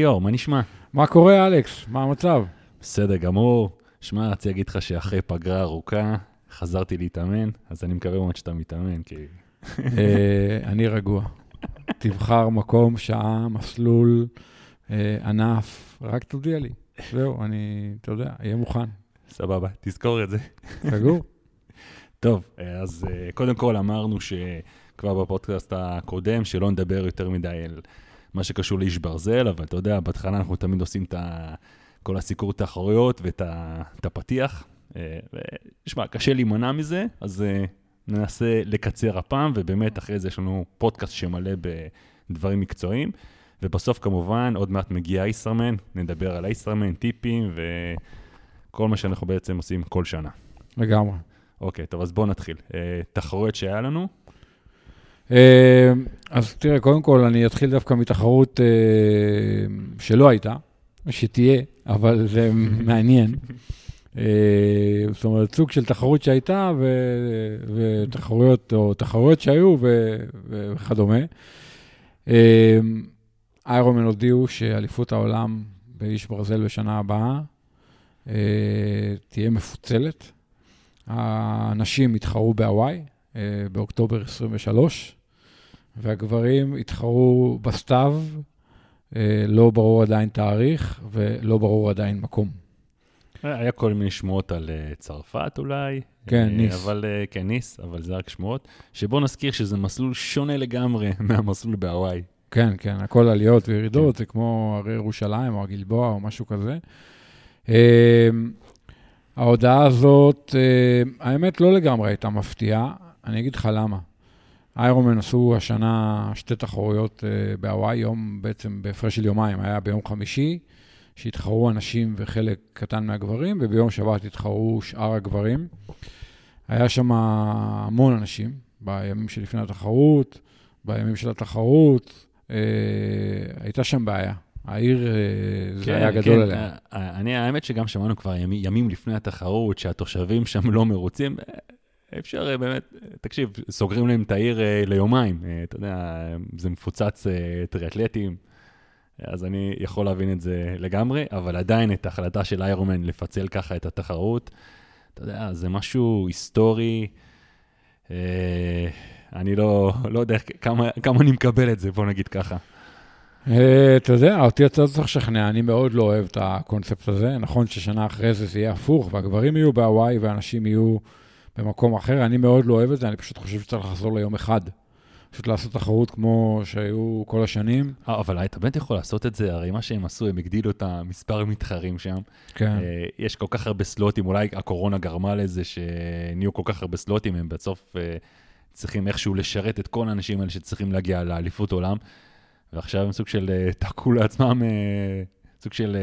ליאור, מה נשמע? מה קורה, אלכס? מה המצב? בסדר גמור. שמע, רציתי להגיד לך שאחרי פגרה ארוכה, חזרתי להתאמן, אז אני מקווה מאוד שאתה מתאמן, כי... אה, אני רגוע. תבחר מקום, שעה, מסלול, אה, ענף, רק תודיע לי. זהו, אני, אתה יודע, אהיה מוכן. סבבה, תזכור את זה. סגור? טוב, אז אה, קודם כל אמרנו שכבר בפודקאסט הקודם, שלא נדבר יותר מדי על מה שקשור לאיש ברזל, אבל אתה יודע, בהתחלה אנחנו תמיד עושים את. כל הסיקור תחרויות ואת הפתיח. ותשמע, קשה להימנע מזה, אז ננסה לקצר הפעם, ובאמת אחרי זה יש לנו פודקאסט שמלא בדברים מקצועיים. ובסוף כמובן, עוד מעט מגיע אייסרמן, נדבר על אייסרמן, טיפים וכל מה שאנחנו בעצם עושים כל שנה. לגמרי. אוקיי, טוב, אז בואו נתחיל. אה, תחרויות שהיה לנו? אה, אז תראה, קודם כל, אני אתחיל דווקא מתחרות אה, שלא הייתה, שתהיה, אבל זה מעניין. זאת אומרת, סוג של תחרות שהייתה ותחרויות, או תחרויות שהיו וכדומה. איירומן הודיעו שאליפות העולם באיש ברזל בשנה הבאה תהיה מפוצלת. הנשים יתחרו בהוואי באוקטובר 23, והגברים יתחרו בסתיו, לא ברור עדיין תאריך ולא ברור עדיין מקום. היה כל מיני שמועות על uh, צרפת אולי. כן, ניס. אבל, כן, ניס, אבל זה רק שמועות. שבוא נזכיר שזה מסלול שונה לגמרי מהמסלול בהוואי. כן, כן, הכל עליות וירידות, כן. זה כמו הרי ירושלים או הגלבוע או משהו כזה. ההודעה הזאת, האמת, לא לגמרי הייתה מפתיעה. אני אגיד לך למה. איירומן עשו השנה שתי תחרויות uh, בהוואי, יום בעצם בהפרש של יומיים, היה ביום חמישי. שהתחרו הנשים וחלק קטן מהגברים, וביום שבת התחרו שאר הגברים. היה שם המון אנשים בימים שלפני התחרות, בימים של התחרות, אה, הייתה שם בעיה. העיר, אה, זה כן, היה גדול כן. עליה. אה, אני, האמת שגם שמענו כבר ימים, ימים לפני התחרות, שהתושבים שם לא מרוצים. אפשר אה, באמת, תקשיב, סוגרים להם את העיר אה, ליומיים. אה, אתה יודע, זה מפוצץ טריאטלטים. אז אני יכול להבין את זה לגמרי, אבל עדיין את ההחלטה של איירומן לפצל ככה את התחרות, אתה יודע, זה משהו היסטורי. אני לא, לא יודע כמה, כמה אני מקבל את זה, בוא נגיד ככה. אתה יודע, אותי אתה לא צריך לשכנע, אני מאוד לא אוהב את הקונספט הזה. נכון ששנה אחרי זה זה יהיה הפוך, והגברים יהיו בהוואי ואנשים יהיו במקום אחר, אני מאוד לא אוהב את זה, אני פשוט חושב שצריך לחזור ליום אחד. פשוט לעשות תחרות כמו שהיו כל השנים. 아, אה, אבל אתה באמת יכול לעשות את זה, הרי מה שהם עשו, הם הגדילו את המספר המתחרים שם. כן. Uh, יש כל כך הרבה סלוטים, אולי הקורונה גרמה לזה שנהיו כל כך הרבה סלוטים, הם בסוף uh, צריכים איכשהו לשרת את כל האנשים האלה שצריכים להגיע לאליפות עולם, ועכשיו הם סוג של תקעו לעצמם, סוג של...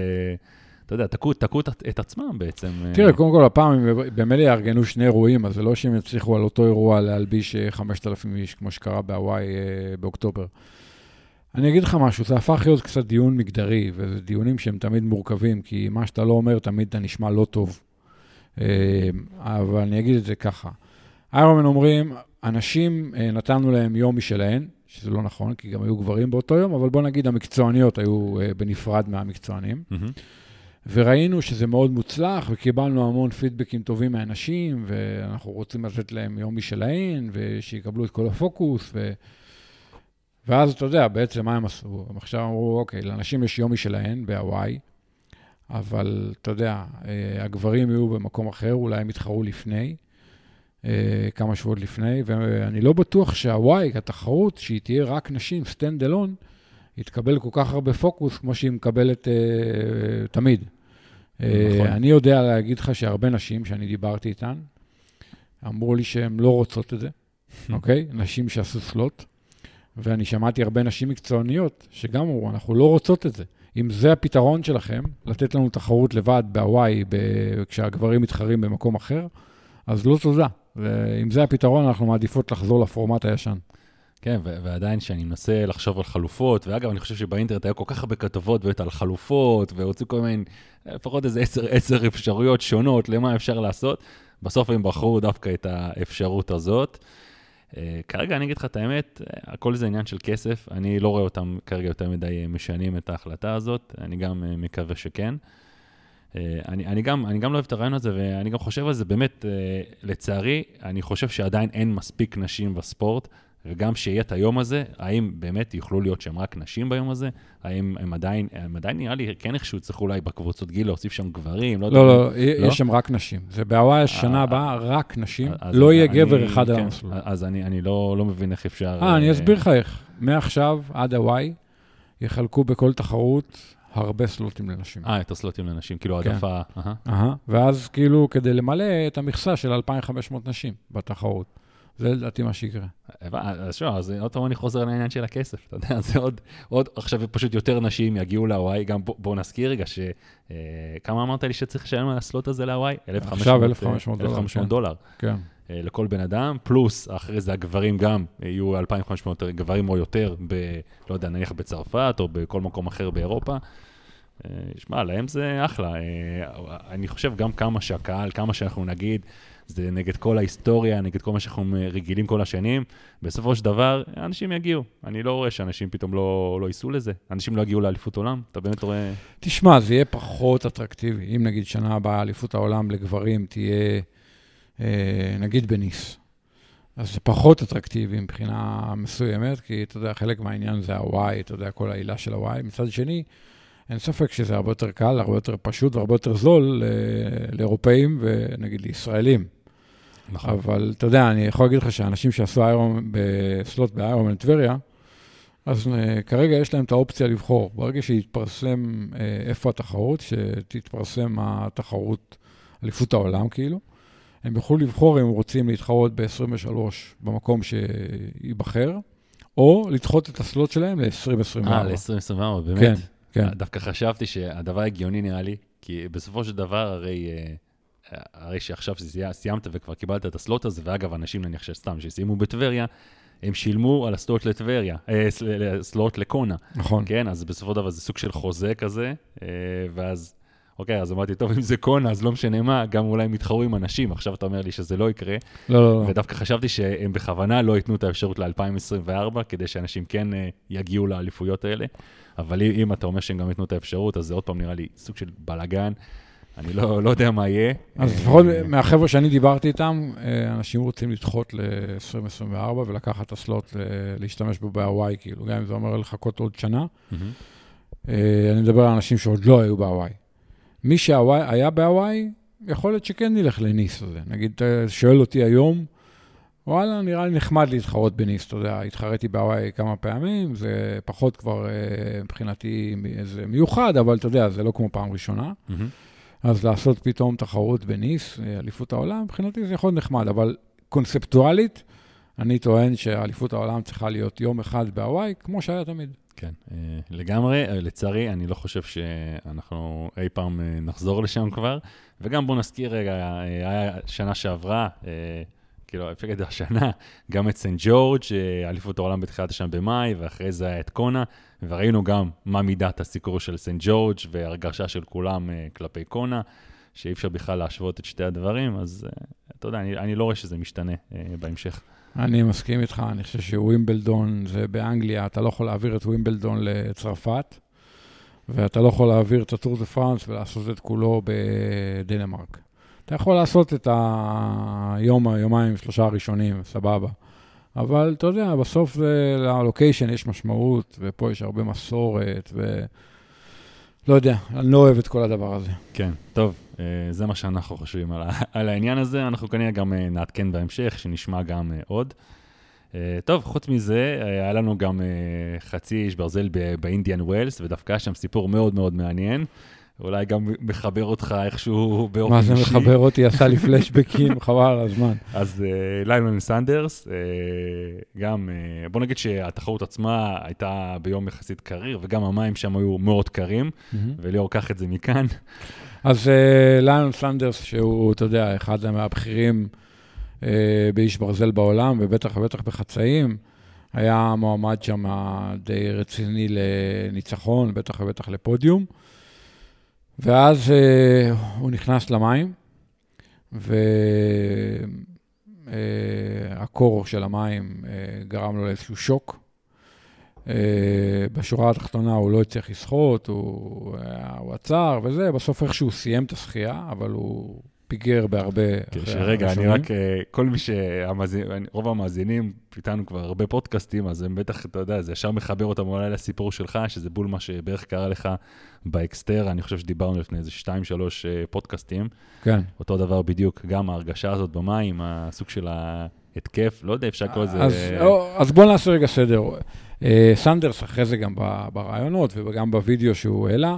אתה יודע, תקעו, את, את עצמם בעצם. תראה, קודם כל, הפעם הם במילא יארגנו שני אירועים, אז זה לא שהם יצליחו על אותו אירוע להלביש 5,000 איש, כמו שקרה בהוואי אה, באוקטובר. אני אגיד לך משהו, זה הפך להיות קצת דיון מגדרי, וזה דיונים שהם תמיד מורכבים, כי מה שאתה לא אומר, תמיד אתה נשמע לא טוב. אה, אבל אני אגיד את זה ככה. איירומן אומרים, אנשים, אה, נתנו להם יום משלהם, שזה לא נכון, כי גם היו גברים באותו יום, אבל בוא נגיד המקצועניות היו בנפרד מהמקצוענים. Mm-hmm. וראינו שזה מאוד מוצלח, וקיבלנו המון פידבקים טובים מאנשים, ואנחנו רוצים לתת להם יום משלהם, ושיקבלו את כל הפוקוס, ו... ואז אתה יודע, בעצם מה הם עשו? הם עכשיו אמרו, אוקיי, לאנשים יש יום משלהם בהוואי, אבל אתה יודע, אה, הגברים יהיו במקום אחר, אולי הם יתחרו לפני, אה, כמה שבועות לפני, ואני לא בטוח שהוואי, התחרות, שהיא תהיה רק נשים, stand alone, יתקבל כל כך הרבה פוקוס כמו שהיא מקבלת uh, תמיד. נכון. אני יודע להגיד לך שהרבה נשים שאני דיברתי איתן, אמרו לי שהן לא רוצות את זה, אוקיי? נשים שעשו slot, ואני שמעתי הרבה נשים מקצועניות שגם אמרו, אנחנו לא רוצות את זה. אם זה הפתרון שלכם, לתת לנו תחרות לבד בהוואי, כשהגברים מתחרים במקום אחר, אז לא תודה. ואם זה הפתרון, אנחנו מעדיפות לחזור לפורמט הישן. כן, ועדיין כשאני מנסה לחשוב על חלופות, ואגב, אני חושב שבאינטרנט היה כל כך הרבה כתבות באמת על חלופות, והוצאו כל מיני, לפחות איזה עשר, עשר אפשרויות שונות למה אפשר לעשות, בסוף הם בחרו דווקא את האפשרות הזאת. אה, כרגע אני אגיד לך את האמת, אה, הכל זה עניין של כסף, אני לא רואה אותם כרגע יותר מדי אה, משנים את ההחלטה הזאת, אני גם אה, מקווה שכן. אה, אני, אני, גם, אני גם לא אוהב את הרעיון הזה, ואני גם חושב על זה, באמת, אה, לצערי, אני חושב שעדיין אין מספיק נשים בספורט, וגם שיהיה את היום הזה, האם באמת יוכלו להיות שם רק נשים ביום הזה? האם הם עדיין, הם עדיין נראה לי, כן איכשהו יצטרכו אולי בקבוצות גיל להוסיף שם גברים, לא יודע. לא, לא, לא? יש שם רק נשים. זה בהוואי השנה אה, הבאה רק נשים, לא יהיה אני- גבר אחד על כן, המסלול. אז אני, אני לא, לא מבין איך אפשר... אה, אני אסביר לך איך. מעכשיו עד הוואי יחלקו בכל תחרות הרבה סלוטים לנשים. אה, את הסלוטים לנשים, כאילו כן. העדפה, ואז כאילו כדי למלא את המכסה של 2,500 נשים בתחרות. זה לדעתי מה שיקרה. אז שוב, אז עוד פעם אני חוזר לעניין של הכסף, אתה יודע, זה עוד, עוד, עכשיו פשוט יותר נשים יגיעו להוואי, גם בוא, בוא נזכיר רגע ש... אה, אמרת לי שצריך לשלם על הסלוט הזה להוואי? 1,500, עכשיו אה, 1,500 דולר, 1,500 כן. דולר כן. אה, לכל בן אדם, פלוס אחרי זה הגברים גם יהיו 2,500 גברים או יותר, ב, לא יודע, נניח בצרפת או בכל מקום אחר באירופה. אה, שמע, להם זה אחלה. אה, אני חושב גם כמה שהקהל, כמה שאנחנו נגיד, זה נגד כל ההיסטוריה, נגד כל מה שאנחנו רגילים כל השנים, בסופו של דבר, אנשים יגיעו. אני לא רואה שאנשים פתאום לא, לא ייסעו לזה. אנשים לא יגיעו לאליפות עולם, אתה באמת רואה... תשמע, זה יהיה פחות אטרקטיבי. אם נגיד שנה הבאה אליפות העולם לגברים תהיה, אה, נגיד בניס, אז זה פחות אטרקטיבי מבחינה מסוימת, כי אתה יודע, חלק מהעניין זה הוואי, אתה יודע, כל העילה של הוואי. מצד שני, אין ספק שזה הרבה יותר קל, הרבה יותר פשוט והרבה יותר זול אה, לאירופאים ונגיד לישראלים. נכון. אבל אתה יודע, אני יכול להגיד לך שאנשים שעשו איירון בסלוט באיירון טבריה, אז uh, כרגע יש להם את האופציה לבחור. ברגע שיתפרסם uh, איפה התחרות, שתתפרסם התחרות, אליפות העולם כאילו, הם יוכלו לבחור אם הם רוצים להתחרות ב-23 במקום שייבחר, או לדחות את הסלוט שלהם ל-2024. אה, ל-2024, באמת? כן, כן. דווקא חשבתי שהדבר הגיוני נראה לי, כי בסופו של דבר, הרי, אה, הרי שעכשיו סי- סיימת וכבר קיבלת את הסלוט הזה, ואגב, אנשים נניח שסתם, שסיימו בטבריה, הם שילמו על הסלוט לטבריה, אה, סל- סלוט לקונה, נכון. כן? אז בסופו של דבר זה סוג של חוזה כזה, אה, ואז, אוקיי, אז אמרתי, טוב, אם זה קונה, אז לא משנה מה, גם אולי הם יתחרו עם אנשים, עכשיו אתה אומר לי שזה לא יקרה, לא, לא, לא. ודווקא חשבתי שהם בכוונה לא ייתנו את האפשרות ל-2024, כדי שאנשים כן אה, יגיעו לאליפויות האלה. אבל אם אתה אומר שהם גם ייתנו את האפשרות, אז זה עוד פעם נראה לי סוג של בלאגן. אני לא, לא יודע מה יהיה. אז אה, לפחות מהחבר'ה שאני דיברתי איתם, אה, אנשים רוצים לדחות ל-2024 ולקחת את הסלוט להשתמש בו בהוואי, כאילו, גם אם זה אומר לחכות עוד שנה. אה, אני מדבר על אנשים שעוד לא היו בהוואי. מי שהיה בהוואי, יכול להיות שכן נלך לניס הזה. נגיד, אתה שואל אותי היום, וואלה, נראה לי נחמד להתחרות בניס, אתה יודע, התחרתי בהוואי כמה פעמים, זה פחות כבר מבחינתי איזה מיוחד, אבל אתה יודע, זה לא כמו פעם ראשונה. מהמם. אז לעשות פתאום תחרות בניס, אה, אליפות העולם, מבחינתי זה יכול להיות נחמד, אבל קונספטואלית, אני טוען שאליפות העולם צריכה להיות יום אחד בהוואי, כמו שהיה תמיד. כן, אה, לגמרי. אה, לצערי, אני לא חושב שאנחנו אי פעם נחזור לשם כבר. וגם בואו נזכיר רגע, היה שנה שעברה, כאילו, להגיד השנה, גם את סנט ג'ורג', אה, אליפות העולם בתחילת השנה במאי, ואחרי זה היה את קונה, וראינו גם מה מידת הסיקור של סנט ג'ורג' והרגשה של כולם אה, כלפי קונה, שאי אפשר בכלל להשוות את שתי הדברים, אז אה, אתה יודע, אני, אני לא רואה שזה משתנה בהמשך. אני מסכים איתך, אני חושב שווימבלדון זה באנגליה, אתה לא יכול להעביר את ווימבלדון לצרפת, ואתה לא יכול להעביר את הטור דה פרנס ולעשות את כולו בדנמרק. אתה יכול לעשות את היום, היומיים, שלושה הראשונים, סבבה. אבל אתה יודע, בסוף ללוקיישן יש משמעות, ופה יש הרבה מסורת, ו... לא יודע, אני לא אוהב את כל הדבר הזה. כן, טוב, אה, זה מה שאנחנו חושבים על, על העניין הזה. אנחנו כנראה גם אה, נעדכן בהמשך, שנשמע גם אה, עוד. טוב, חוץ מזה, היה לנו גם חצי איש ברזל באינדיאן ווילס, ודווקא שם סיפור מאוד מאוד מעניין. אולי גם מחבר אותך איכשהו באופן מה אישי. זה מחבר אותי, עשה לי פלשבקים, חבל על הזמן. אז אה, ליונל סנדרס, אה, גם, אה, בוא נגיד שהתחרות עצמה הייתה ביום יחסית קריר, וגם המים שם היו מאוד קרים, וליאור, קח את זה מכאן. אז ליון סנדרס, שהוא, אתה יודע, אחד מהבכירים באיש ברזל בעולם, ובטח ובטח בחצאים, היה מועמד שם די רציני לניצחון, בטח ובטח לפודיום. ואז uh, הוא נכנס למים, אה, הקור של המים אה, גרם לו לאיזשהו שוק. אה, בשורה התחתונה הוא לא הצליח לשחות, הוא, אה, הוא עצר וזה, בסוף איכשהו סיים את השחייה, אבל הוא פיגר בהרבה כן, שרגע, אני. רק, אה, כל מי שהמאזינים, רוב המאזינים, איתנו כבר הרבה פודקאסטים, אז הם בטח, אתה יודע, זה ישר מחבר אותם אולי לסיפור שלך, שזה בול מה שבערך קרה לך באקסטרה, אני חושב שדיברנו לפני איזה שתיים, שלוש אה, פודקאסטים. כן. אותו דבר בדיוק, גם ההרגשה הזאת במים, הסוג של ההתקף, לא יודע, אפשר לקרוא לזה... אז, אז בואו נעשה רגע סדר. אה, סנדרס, אחרי זה גם בראיונות וגם בווידאו שהוא העלה,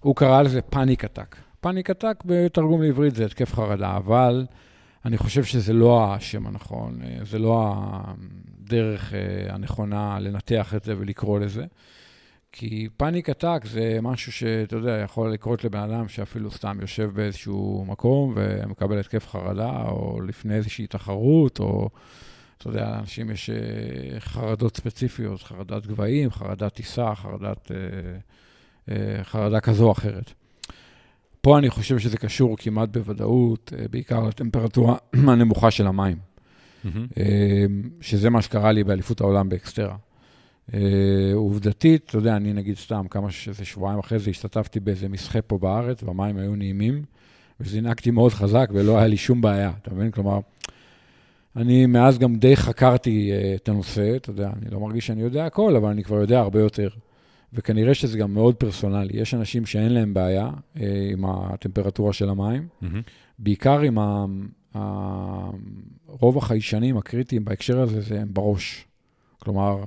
הוא קרא לזה panic attack. panic attack בתרגום לעברית זה התקף חרדה, אבל אני חושב שזה לא השם הנכון, אה, זה לא הדרך אה, הנכונה לנתח את זה ולקרוא לזה. כי panic attack זה משהו שאתה יודע, יכול לקרות לבן אדם שאפילו סתם יושב באיזשהו מקום ומקבל התקף חרדה, או לפני איזושהי תחרות, או אתה יודע, לאנשים יש אה, חרדות ספציפיות, חרדת גבהים, חרדת טיסה, חרדת, חרדה כזו או אחרת. פה אני חושב שזה קשור כמעט בוודאות, אה, בעיקר לטמפרטורה הנמוכה של המים. אה, שזה מה שקרה לי באליפות העולם באקסטרה. אה, עובדתית, אתה יודע, אני נגיד סתם, כמה שזה שבועיים אחרי זה, השתתפתי באיזה מסחה פה בארץ, והמים היו נעימים, וזינקתי מאוד חזק ולא היה לי שום בעיה, אתה מבין? כלומר, אני מאז גם די חקרתי את הנושא, אתה יודע, אני לא מרגיש שאני יודע הכל, אבל אני כבר יודע הרבה יותר. וכנראה שזה גם מאוד פרסונלי. יש אנשים שאין להם בעיה אה, עם הטמפרטורה של המים, מהמם. בעיקר עם ה... ה... רוב החיישנים הקריטיים בהקשר הזה, זה הם בראש. כלומר,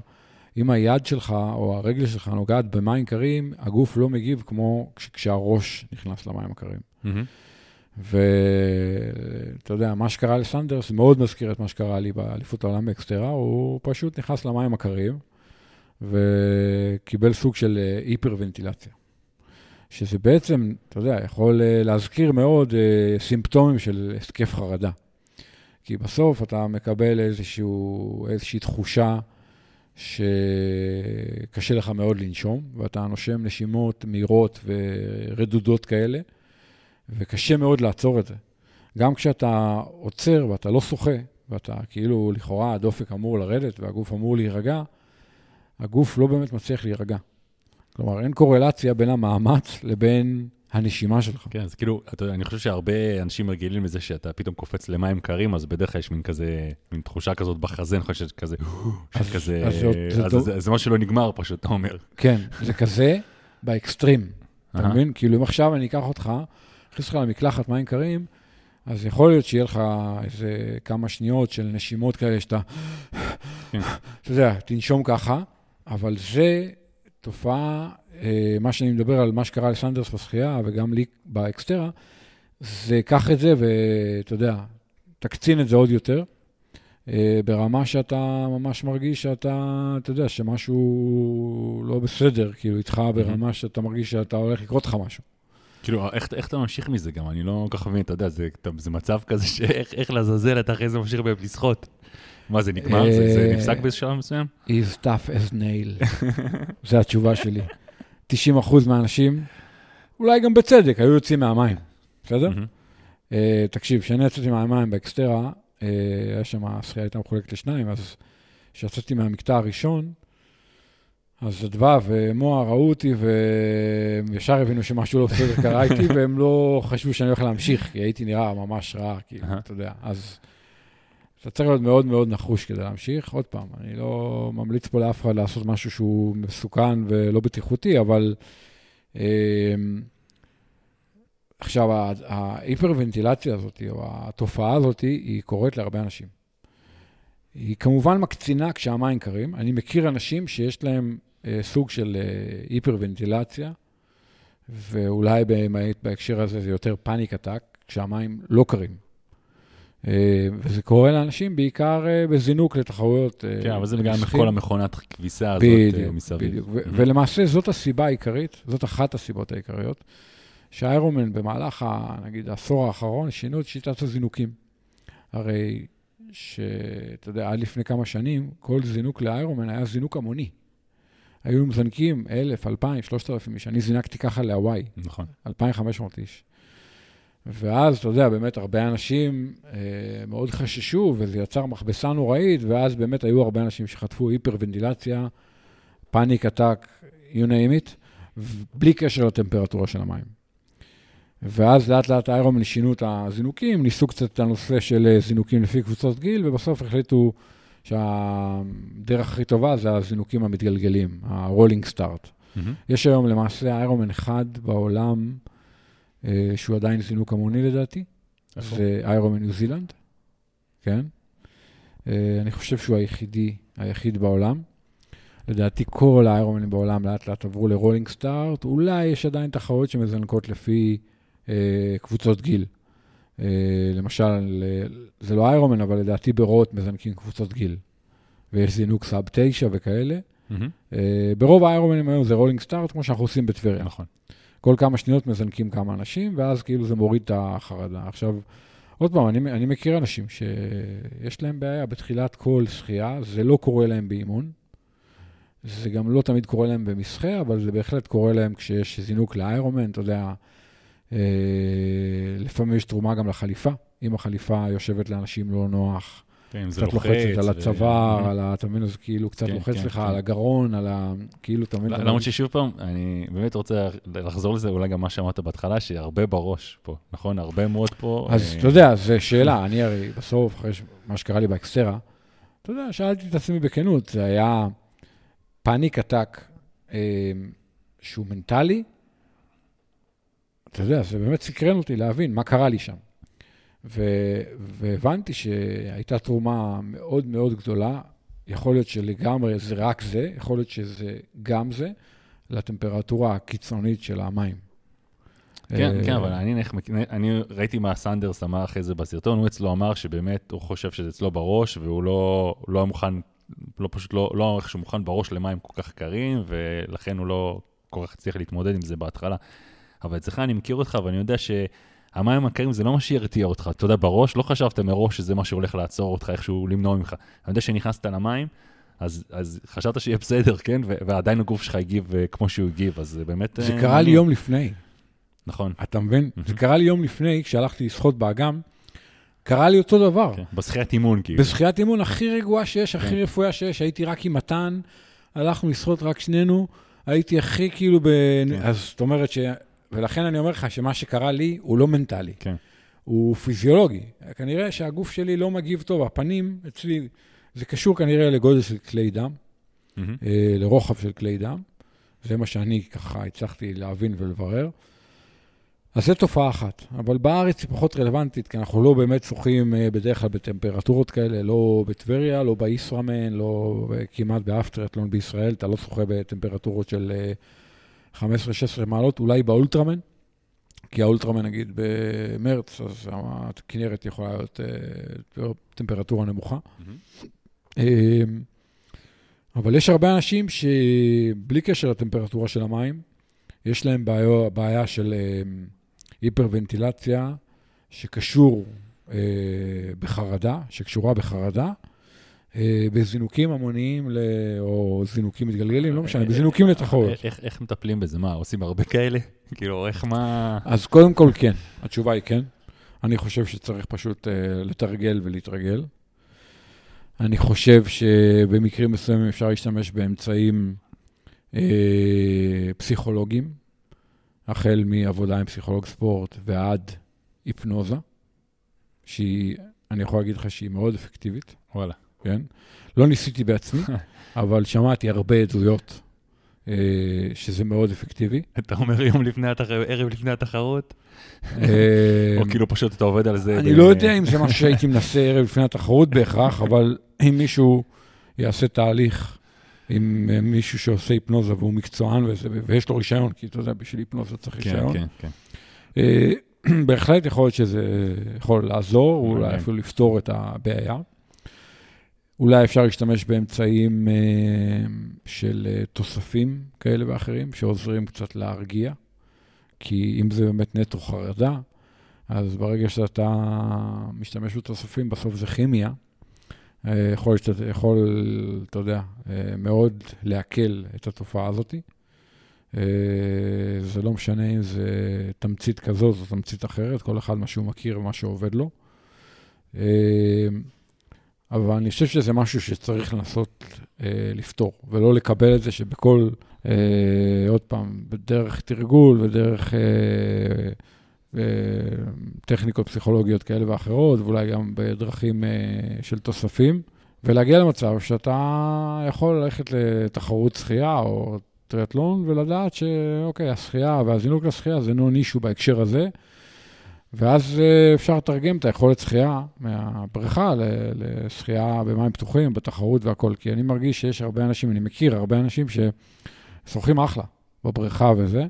אם היד שלך או הרגל שלך נוגעת במים קרים, הגוף לא מגיב כמו כש- כשהראש נכנס למים הקרים. מהמם. ואתה יודע, מה שקרה לסנדרס מאוד מזכיר את מה שקרה לי באליפות העולם באקסטרה, הוא פשוט נכנס למים הקרים וקיבל סוג של אה, היפרוונטילציה. שזה בעצם, אתה יודע, יכול אה, להזכיר מאוד אה, סימפטומים של התקף חרדה. כי בסוף אתה מקבל איזשהו, איזושהי תחושה שקשה לך מאוד לנשום, ואתה נושם נשימות מהירות ורדודות כאלה, וקשה מאוד לעצור את זה. גם כשאתה עוצר ואתה לא שוחה, ואתה כאילו, לכאורה הדופק אמור לרדת והגוף אמור להירגע, הגוף לא באמת מצליח להירגע. כלומר, אין קורלציה בין המאמץ לבין הנשימה שלך. כן, אז כאילו, אתה יודע, אני חושב שהרבה אנשים רגילים לזה שאתה פתאום קופץ למים קרים, אז בדרך כלל יש מין כזה, מין תחושה כזאת בחזה, אני חושב שכזה, שכזה, אז זה- משהו שלא נגמר פשוט, אתה אומר. כן, זה כזה באקסטרים, אתה. מבין? כאילו, אם עכשיו אני אקח אותך, אכניס אותך למקלחת מים קרים, אז יכול להיות שיהיה לך איזה כמה שניות של נשימות כאלה שאתה, כן. אתה יודע, תנשום ככה, אבל זה תופעה, אה, מה שאני מדבר על מה שקרה לסנדרס בשחייה וגם לי באקסטרה, זה קח את זה ואתה יודע, תקצין את זה עוד יותר, אה, ברמה שאתה ממש מרגיש שאתה, אתה יודע, שמשהו לא בסדר, כאילו איתך ברמה שאתה מרגיש שאתה הולך לקרות לך משהו. כאילו, איך, איך אתה ממשיך מזה גם? אני לא כל כך מבין, אתה יודע, זה, זה מצב כזה שאיך איך לעזאזל אתה אחרי זה ממשיך לשחות. מה, זה נגמר? זה, אה, נפסק באיזה שלב מסוים? is tough as nail. זו התשובה שלי. 90% מהאנשים, אולי גם בצדק, היו יוצאים מהמים, בסדר? אה, תקשיב, כשאני יצאתי מהמים באקסטרה, אה, היה שם, השחייה הייתה מחולקת לשניים, אז כשיצאתי מהמקטע הראשון, אז אדווה ומועה ראו אותי וישר הבינו שמשהו לא בסדר קרה איתי, והם לא חשבו שאני הולך להמשיך, כי הייתי נראה ממש רע, כאילו. אתה יודע. אז אתה צריך להיות מאוד מאוד נחוש כדי להמשיך. עוד פעם, אני לא ממליץ פה לאף אחד לעשות משהו שהוא מסוכן ולא בטיחותי, אבל... אה, עכשיו, ההיפרוונטילציה הזאת, או התופעה הזאת, היא קורית להרבה אנשים. היא כמובן מקצינה כשהמים קרים. אני מכיר אנשים שיש להם אה, סוג של אה, היפרוונטילציה, ואולי בהקשר הזה זה יותר פאניק עתק, כשהמים לא קרים. אה, וזה קורה לאנשים בעיקר אה, בזינוק לתחרויות. אה, כן, אבל זה משחקים. כל המכונת כביסה הזאת בדיוק, מסביב. בדיוק. מהמם. ולמעשה זאת הסיבה העיקרית, זאת אחת הסיבות העיקריות, שהאיירומן במהלך, ה, נגיד, העשור האחרון, שינו את שיטת הזינוקים. הרי שאתה יודע, עד לפני כמה שנים, כל זינוק לאיירומן היה זינוק המוני. היו מזנקים 1,000, 2,000, 3,000 איש. אני זינקתי ככה להוואי, נכון. 2,500 איש. ואז, אתה יודע, באמת הרבה אנשים אה, מאוד חששו, וזה יצר מכבסה נוראית, ואז באמת היו הרבה אנשים שחטפו היפרוונטילציה, פאניק עתק, you name it, בלי קשר לטמפרטורה של המים. ואז לאט לאט Ironman שינו את הזינוקים, ניסו קצת את הנושא של אה, זינוקים לפי קבוצות גיל, ובסוף החליטו שהדרך הכי טובה זה הזינוקים המתגלגלים, ה rolling start. Mm-hmm. יש היום למעשה Ironman אחד בעולם, שהוא עדיין זינוק המוני לדעתי, איפה? זה Ironman ניו זילנד, כן? אה, אני חושב שהוא היחידי, היחיד בעולם. לדעתי כל ה Ironmanים בעולם לאט לאט עברו ל rolling start, אולי יש עדיין תחרות שמזנקות לפי אה, קבוצות גיל. אה, למשל, זה לא Ironman, אבל לדעתי ב Roth מזנקים קבוצות גיל. ויש זינוק sub 9 וכאלה. Mm-hmm. ברוב ה Ironmanים היום זה rolling start, כמו שאנחנו עושים בטבריה. נכון. כל כמה שניות מזנקים כמה אנשים, ואז כאילו זה מוריד את החרדה. עכשיו, עוד פעם, אני, אני מכיר אנשים שיש להם בעיה בתחילת כל שחייה, זה לא קורה להם באימון. זה גם לא תמיד קורה להם במקצה, אבל זה בהחלט קורה להם כשיש זינוק ל Ironman, אתה יודע, אה, לפעמים יש תרומה גם לחליפה. אם החליפה יושבת לאנשים לא נוח, כן, קצת לוחצת על הצוואר, על ה... אתה מבין, אז כאילו קצת כן, לוחץ כן, לך כן. על הגרון, על ה... כאילו, אתה מבין? למרות ששוב פעם, אני באמת רוצה לחזור לזה, אולי גם מה שאמרת בהתחלה, שהרבה בראש פה, נכון? הרבה מאוד פה. אז אה, אתה יודע, זו שאלה, אני הרי בסוף, אחרי מה שקרה לי באקסטרה, אתה יודע, שאלתי את עצמי בכנות, זה היה פאניק עתק אה, שהוא מנטלי, אתה יודע, זה באמת סקרן אותי להבין מה קרה לי שם. ו- והבנתי שהייתה תרומה מאוד מאוד גדולה, יכול להיות שלגמרי זה רק זה, יכול להיות שזה גם זה, לטמפרטורה הקיצונית של המים. כן, אה, כן, אבל אני, אני ראיתי מה סנדרס אמר אחרי זה בסרטון, הוא אצלו אמר שבאמת הוא חושב שזה אצלו בראש, והוא לא, לא מוכן, לא פשוט לא, לא אמר שהוא מוכן בראש למים כל כך קרים, ולכן הוא לא כל כך הצליח להתמודד עם זה בהתחלה. אבל אצלך אני מכיר אותך, ואני יודע שהמים הקרים זה לא מה שירתיע אותך. אתה יודע, בראש לא חשבת מראש שזה מה שהולך לעצור אותך, איכשהו למנוע ממך. אני יודע שנכנסת למים, אז, אז חשבת שיהיה בסדר, כן? ועדיין הגוף שלך הגיב אה, כמו שהוא הגיב, אז זה באמת... זה קרה לי יום לפני. נכון. אתה מבין? זה קרה לי יום לפני, כשהלכתי לשחות באגם, קרה לי אותו דבר. כן, בשחיית אימון, כאילו. בשחיית אימון הכי רגועה שיש, הכי כן. רפואה שיש, הייתי רק עם מתן, הלכנו לשחות רק שנינו, הייתי הכי כאילו ב... כן. אז זאת אומרת ש... ולכן אני אומר לך שמה שקרה לי הוא לא מנטלי, כן. הוא פיזיולוגי. כנראה שהגוף שלי לא מגיב טוב, הפנים אצלי, זה קשור כנראה לגודל של כלי דם, mm-hmm. לרוחב של כלי דם. זה מה שאני ככה הצלחתי להבין ולברר. אז זו תופעה אחת, אבל בארץ היא פחות רלוונטית, כי אנחנו לא באמת שוחים אה, בדרך כלל בטמפרטורות כאלה, לא בטבריה, לא בישראמן, לא כמעט באף טריאטלון בישראל, אתה לא שוחה בטמפרטורות של 15-16 מעלות, אולי באולטרמן, כי האולטרמן נגיד במרץ, אז הכנרת יכולה להיות אה, טמפרטורה נמוכה. Mm-hmm. אבל יש הרבה אנשים שבלי קשר לטמפרטורה של המים, יש להם בעיה, בעיה של אה, היפרוונטילציה שקשור בחרדה, שקשורה בחרדה, אה, בזינוקים המוניים, או זינוקים מתגלגלים, לא משנה, בזינוקים לתחרות. איך, איך מטפלים בזה? מה, עושים הרבה כאלה? כאילו, איך מה... אז קודם כל כן, התשובה היא כן. אני חושב שצריך פשוט uh, לתרגל ולהתרגל. אני חושב שבמקרים מסוימים אפשר להשתמש באמצעים uh, פסיכולוגיים, החל מעבודה עם פסיכולוג ספורט ועד היפנוזה, שהיא, אני יכול להגיד לך שהיא מאוד אפקטיבית. וואלה. כן? לא ניסיתי בעצמי, אבל שמעתי הרבה עדויות אה, שזה מאוד אפקטיבי. אתה אומר יום לפני ערב לפני התחרות? אה, או כאילו פשוט אתה עובד על זה? אני לא יודע אם זה משהו שהייתי מנסה ערב לפני התחרות בהכרח, אבל אם מישהו יעשה תהליך עם אה, מישהו שעושה היפנוזה והוא מקצוען ויש לו רישיון, כי אתה יודע, בשביל היפנוזה צריך כן, רישיון. כן, כן, כן. בהחלט יכול להיות שזה יכול לעזור, אולי אפילו לפתור את הבעיה. אולי אפשר להשתמש באמצעים אה, של אה, תוספים כאלה ואחרים, שעוזרים קצת להרגיע, כי אם זה באמת נטו חרדה, אז ברגע שאתה משתמש בתוספים, בסוף זה כימיה. אה, יכול, יכול, אתה יודע, מאוד להקל את התופעה הזאת. זה זה לא משנה אם זה תמצית כזאת או תמצית אחרת, כל אחד מה שהוא מכיר ומה שעובד לו. אבל אני חושב שזה משהו שצריך לנסות אה, לפתור, ולא לקבל את זה שבכל, אה, עוד פעם, בדרך תרגול ודרך אה, אה, טכניקות פסיכולוגיות כאלה ואחרות, ואולי גם בדרכים אה, של תוספים, ולהגיע למצב שאתה יכול ללכת לתחרות שחייה או טריאטלון ולדעת שאוקיי, השחייה והזינוק לשחייה זה נו נישהו בהקשר הזה. ואז אה, אפשר לתרגם את היכולת שחייה מהבריכה לשחייה במים פתוחים, בתחרות והכול. כי אני מרגיש שיש הרבה אנשים, אני מכיר הרבה אנשים ששוחים אחלה בבריכה וזה,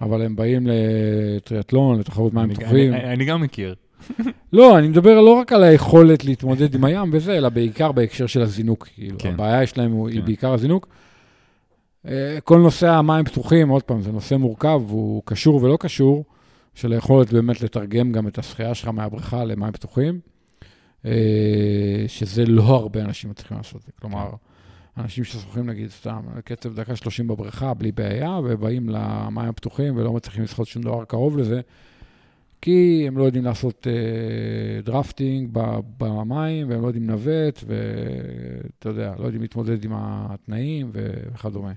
אבל הם באים לטריאטלון, לתחרות מים פתוחים. אני- אני גם מכיר. לא, אני מדבר לא רק על היכולת להתמודד עם הים וזה, אלא בעיקר בהקשר של הזינוק. כאילו, כן. הבעיה שלהם הוא- היא כן. בעיקר הזינוק. אה, כל נושא המים פתוחים, עוד פעם, זה נושא מורכב, הוא קשור ולא קשור, של היכולת באמת לתרגם גם את השחייה שלך מהבריכה למים פתוחים, אה, שזה לא הרבה אנשים מצליחים לעשות את זה. כלומר, אנשים ששוחים נגיד סתם, קצב דקה 30 בבריכה בלי בעיה, ובאים למים הפתוחים ולא מצליחים לשחות שום דבר קרוב לזה, כי הם לא יודעים לעשות אה, drafting במים, והם לא יודעים לנווט, ואתה יודע, לא יודעים להתמודד עם התנאים וכדומה.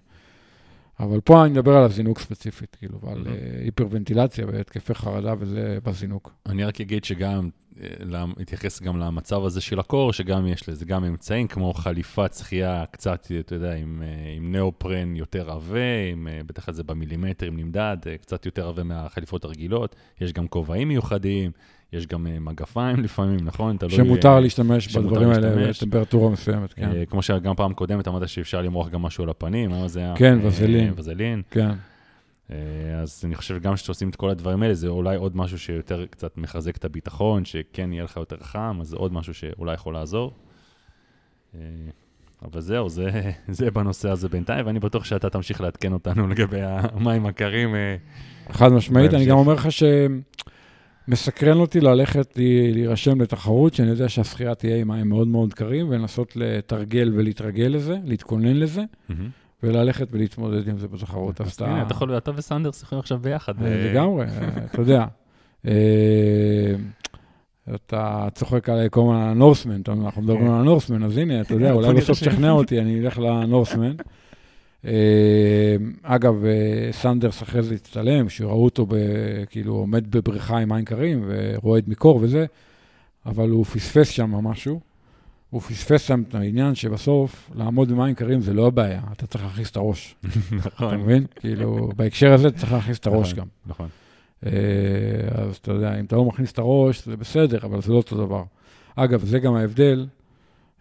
אבל פה אני מדבר על הזינוק ספציפית, כאילו, ועל Mhm. אה, היפרוונטילציה והתקפי חרדה וזה בזינוק. אני רק אגיד שגם, אה, אתייחס גם למצב הזה של הקור, שגם יש לזה גם אמצעים, כמו חליפת שחייה קצת, אתה יודע, עם, אה, עם ניאופרן יותר עבה, עם, בטח זה במילימטרים נמדד, קצת יותר עבה מהחליפות הרגילות. יש גם כובעים מיוחדים, יש גם אה, מגפיים לפעמים, נכון? תלוי, שמותר אה, להשתמש בדברים האלה. בטמפרטורה מסוימת, כן. אה, כמו שגם פעם קודמת אמרת שאפשר למרוח גם משהו על הפנים, היום זה היה... כן, וזלין. וזלין. כן. אז אני חושב גם כשעושים את כל הדברים האלה, זה אולי עוד משהו שיותר קצת מחזק את הביטחון, שכן יהיה לך יותר חם, אז זה עוד משהו שאולי יכול לעזור. אבל זהו, זה, זה בנושא הזה בינתיים, ואני בטוח שאתה תמשיך לעדכן אותנו לגבי המים הקרים. חד משמעית, אני. גם אומר לך שמסקרן אותי ללכת להירשם לתחרות, שאני יודע שהשחייה תהיה עם מים מאוד מאוד קרים, ולנסות לתרגל ולהתרגל לזה, להתכונן לזה, וללכת ולהתמודד עם זה בתחרות. אז הנה, אתה יכול, אתה וסנדרס יכולים עכשיו ביחד. אה, אה, לגמרי, אה, אתה יודע. אתה צוחק עליי כל הזמן על הנורסמן, אתה אנחנו מדברים כן. על הנורסמן, אז הנה, אתה יודע, אולי בסוף. תשכנע אותי, אני אלך לנורסמן. אה, אגב, אה, סנדרס אחרי זה הצטלם, שראו אותו ב- כאילו עומד בבריכה עם מים קרים ורועד מקור וזה, אבל הוא פספס שם משהו. הוא פספס שם את העניין שבסוף, לעמוד במים קרים זה לא הבעיה, אתה צריך להכניס את הראש. אתה נכון, מבין? כאילו, בהקשר הזה אתה צריך להכניס את הראש נכון. גם. נכון. אה, אז אתה יודע, אם אתה לא מכניס את הראש, זה בסדר, אבל זה לא אותו דבר. אגב, זה גם ההבדל,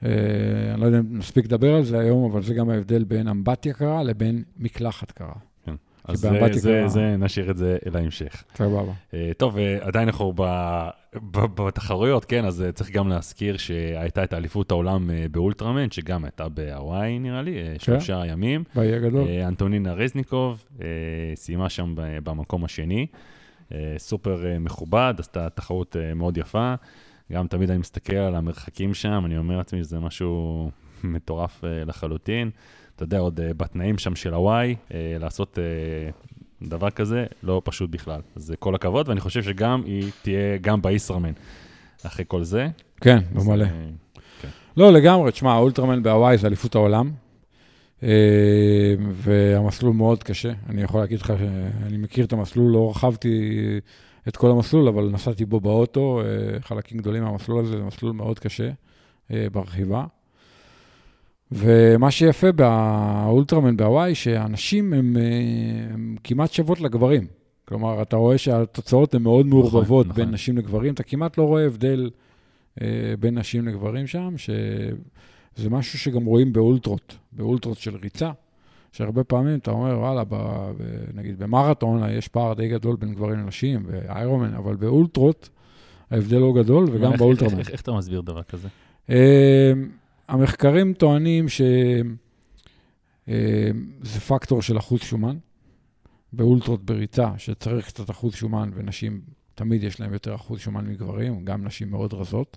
אני לא יודע אם נספיק לדבר על זה היום, אבל זה גם ההבדל בין אמבטיה קרה לבין מקלחת קרה. אז זה, זה, זה, נשאיר את זה להמשך. סבבה. אה, טוב, אה, עדיין אנחנו ב- ב- בתחרויות, כן, אז אה, צריך גם להזכיר שהייתה את אליפות העולם אה, באולטרמן, שגם הייתה בהוואי, נראה לי, אה, שלושה ימים. באי הגדול. אה, אנטונינה רזניקוב אה, סיימה שם במקום השני. אה, סופר אה, מכובד, עשתה תחרות אה, מאוד יפה. גם תמיד אני מסתכל על המרחקים שם, אני אומר לעצמי שזה משהו מטורף אה, לחלוטין. אתה יודע, עוד אה, בתנאים שם של הוואי, אה, לעשות דבר כזה, לא פשוט בכלל. אז כל הכבוד, ואני חושב שגם היא תהיה גם בישראמן אחרי כל זה. כן, אז, במלא. אה, לא, לגמרי, תשמע, האולטרמן בהוואי זה אליפות העולם, והמסלול מאוד קשה. אני יכול להגיד לך שאני מכיר את המסלול, לא רכבתי את כל המסלול, אבל נסעתי בו באוטו, אה, חלקים גדולים מהמסלול הזה, זה מסלול מאוד קשה אה, ברכיבה. ומה שיפה באולטרמן בהוואי, שהנשים הן הן כמעט שוות לגברים. כלומר, אתה רואה שהתוצאות הן מאוד מעורבבות נכון. בין נשים לגברים, אתה כמעט לא רואה הבדל אה, בין נשים לגברים שם, שזה משהו שגם רואים באולטרות, באולטרות של ריצה, שהרבה פעמים אתה אומר, וואלה, ב, ב, נגיד במרתון יש פער די גדול בין גברים לנשים, באיירומן, אבל באולטרות ההבדל לא גדול, וגם איך- באולטרמן. איך- איך- איך אתה מסביר דבר כזה? אה, המחקרים טוענים שזה פקטור של אחוז שומן, באולטרות בריצה, שצריך קצת אחוז שומן, ונשים תמיד יש להן יותר אחוז שומן מגברים, גם נשים מאוד רזות.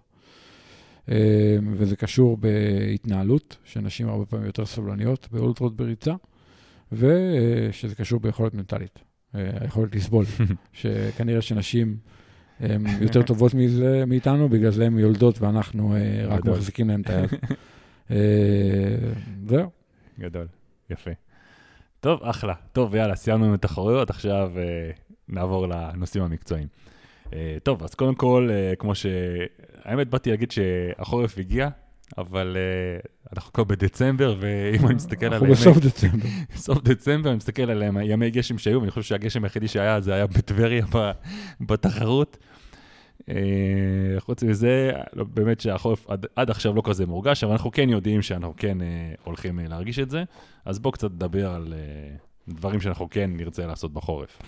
אה, וזה קשור בהתנהלות, שנשים הרבה פעמים יותר סבלניות באולטרות בריצה, ושזה קשור ביכולת מנטלית. אה, היכולת לסבול, שכנראה שנשים הן יותר טובות מזה, מאיתנו, בגלל זה הן יולדות ואנחנו אה, רק גדול. מחזיקים להן את היד. זהו. גדול, יפה. טוב, אחלה. טוב, יאללה, סיימנו עם התחרויות, עכשיו נעבור לנושאים המקצועיים. אה, טוב, אז קודם כל, אה, כמו ש... האמת, באתי להגיד שהחורף הגיע, אבל אה, אנחנו כבר בדצמבר, ואם אני מסתכל על... אנחנו בסוף דצמבר. סוף דצמבר, אני מסתכל על ימי גשם שהיו, ואני חושב שהגשם היחידי שהיה, זה היה בטבריה בתחרות. אה, חוץ מזה, לא, באמת שהחורף עד, עד עכשיו לא כזה מורגש, אבל אנחנו כן יודעים שאנחנו כן אה, הולכים אה, להרגיש את זה. אז בואו קצת נדבר על דברים שאנחנו כן נרצה לעשות בחורף.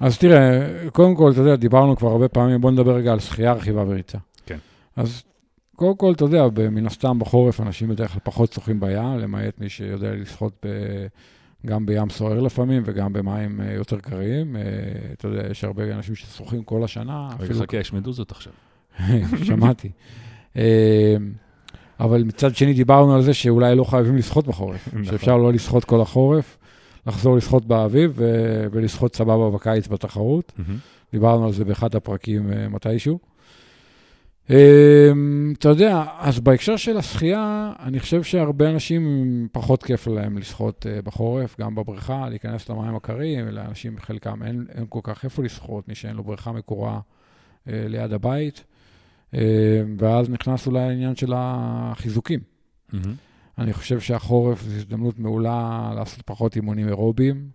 אז תראה, קודם כל, אתה יודע, דיברנו כבר הרבה פעמים, בוא נדבר רגע על שחייה, רכיבה וריצה. כן. אז קודם כל, אתה יודע, מן הסתם בחורף אנשים בדרך כלל פחות שוחים בים, למעט מי שיודע לשחות ב... גם בים סוער לפעמים וגם במים אה, יותר קרים. אה, אתה יודע, יש הרבה אנשים ששוחים כל השנה, אפילו חכה, יש מדוזות עכשיו. שמעתי. אה, אבל מצד שני דיברנו על זה שאולי לא חייבים לשחות בחורף, נכון. שאפשר לא לשחות כל החורף, לחזור לשחות באביב ו- ולשחות סבבה בקיץ בתחרות. דיברנו על זה באחד הפרקים אה, מתישהו. אה, אתה יודע, אז בהקשר של השחייה, אני חושב שהרבה אנשים פחות כיף להם לשחות אה, בחורף, גם בבריכה, להיכנס למים הקרים, לאנשים חלקם אין, אין כל כך איפה לשחות, מי שאין לו בריכה מקורה אה, ליד הבית. אה, ואז נכנס אולי העניין של החיזוקים. אני חושב שהחורף זו הזדמנות מעולה לעשות פחות אימונים אירוביים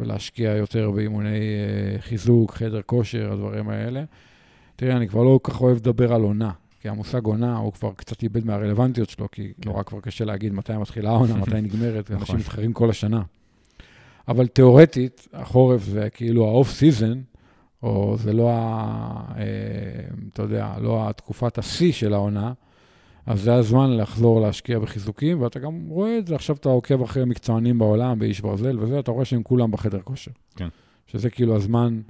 ולהשקיע יותר באימוני אה, חיזוק, חדר כושר, הדברים האלה. תראה, אני כבר לא כל כך אוהב לדבר על עונה, כי המושג עונה הוא כבר קצת איבד מהרלוונטיות שלו, כי כן. נורא כבר קשה להגיד מתי מתחילה העונה, מתי נגמרת, נכון. אנשים מתחרים כל השנה. אבל תיאורטית, החורף זה כאילו ה off season, או זה לא, ה, אה, אתה יודע, לא התקופת השיא של העונה, אז זה הזמן לחזור להשקיע בחיזוקים, ואתה גם רואה את זה, עכשיו אתה עוקב אחרי מקצוענים בעולם, באיש ברזל וזה, אתה רואה שהם כולם בחדר כושר. כן. שזה כאילו הזמן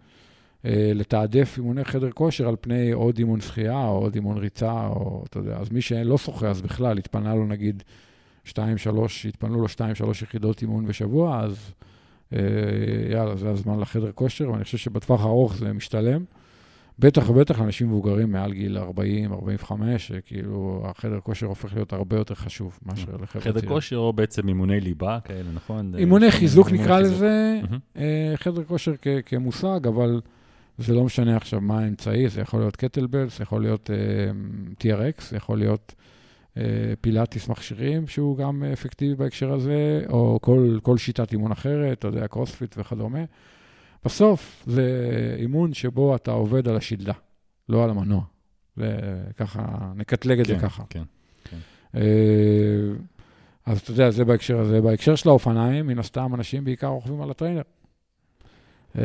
אה, לתעדף אימוני חדר כושר על פני עוד אימון שחייה, או עוד אימון ריצה, או אתה יודע, אז מי שלא שוחה, אז בכלל, התפנה לו נגיד 2-3, התפנו לו 2-3 יחידות אימון בשבוע, אז אה, יאללה, זה הזמן לחדר כושר, ואני חושב שבטווח הארוך זה משתלם. בטח ובטח לאנשים מבוגרים מעל גיל 40, 45, שכאילו החדר כושר הופך להיות הרבה יותר חשוב מאשר לחבר'ה חדר צעירים. כושר או בעצם אימוני ליבה כאלה, נכון? אימוני כל מיני חיזוק אימוני נקרא. לזה. אה, חדר כושר כמושג, אבל זה לא משנה עכשיו מה האמצעי, זה יכול להיות קטלבל, זה יכול להיות אה, TRX, זה יכול להיות אה, פילאטיס מכשירים, שהוא גם אפקטיבי בהקשר הזה, או כל שיטת אימון אחרת, אתה יודע, קרוספיט וכדומה. בסוף זה אימון שבו אתה עובד על השלדה, לא על המנוע. וככה, נקטלג את זה כן, ככה. כן. אה, אז אתה יודע, זה בהקשר הזה. בהקשר של האופניים, מן הסתם אנשים בעיקר רוכבים על הטריינר. אה,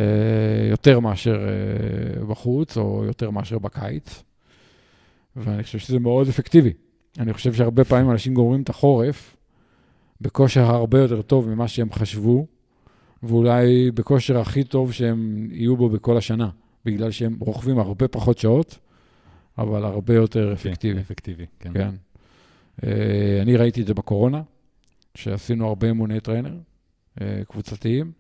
יותר מאשר אה, בחוץ, או יותר מאשר בקיץ. ואני חושב שזה מאוד אפקטיבי. אני חושב שהרבה פעמים אנשים גומרים את החורף בכושר הרבה יותר טוב ממה שהם חשבו, ואולי בכושר הכי טוב שהם יהיו בו בכל השנה, בגלל שהם רוכבים הרבה פחות שעות, אבל הרבה יותר אפקטיבי. אפקטיבי, כן. כן. אה, אני ראיתי את זה בקורונה, שעשינו הרבה אימוני trainer אה, קבוצתיים,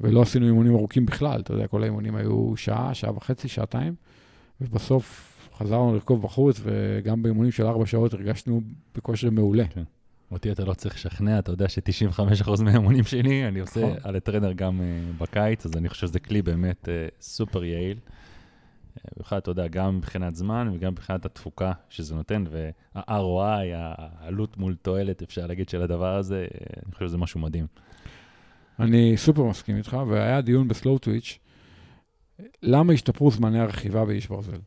ולא עשינו אימונים ארוכים בכלל, אתה יודע, כל האימונים היו שעה, שעה וחצי, שעתיים, ובסוף חזרנו לרכוב בחוץ, וגם באימונים של ארבע שעות הרגשנו בכושר מעולה. אותי אתה לא צריך לשכנע, אתה יודע ש-95% מהאימונים שלי, אני עושה נכון. על ה trainer גם uh, בקיץ, אז אני חושב שזה כלי באמת uh, סופר יעיל. אה, בכלל, אתה יודע, גם מבחינת זמן וגם מבחינת התפוקה שזה נותן, וה-ROI, העלות מול תועלת, אפשר להגיד, של הדבר הזה, אה, אני חושב שזה משהו מדהים. אני סופר מסכים איתך, והיה דיון בסלואו טוויץ', למה השתפרו זמני הרכיבה באיש ברזל?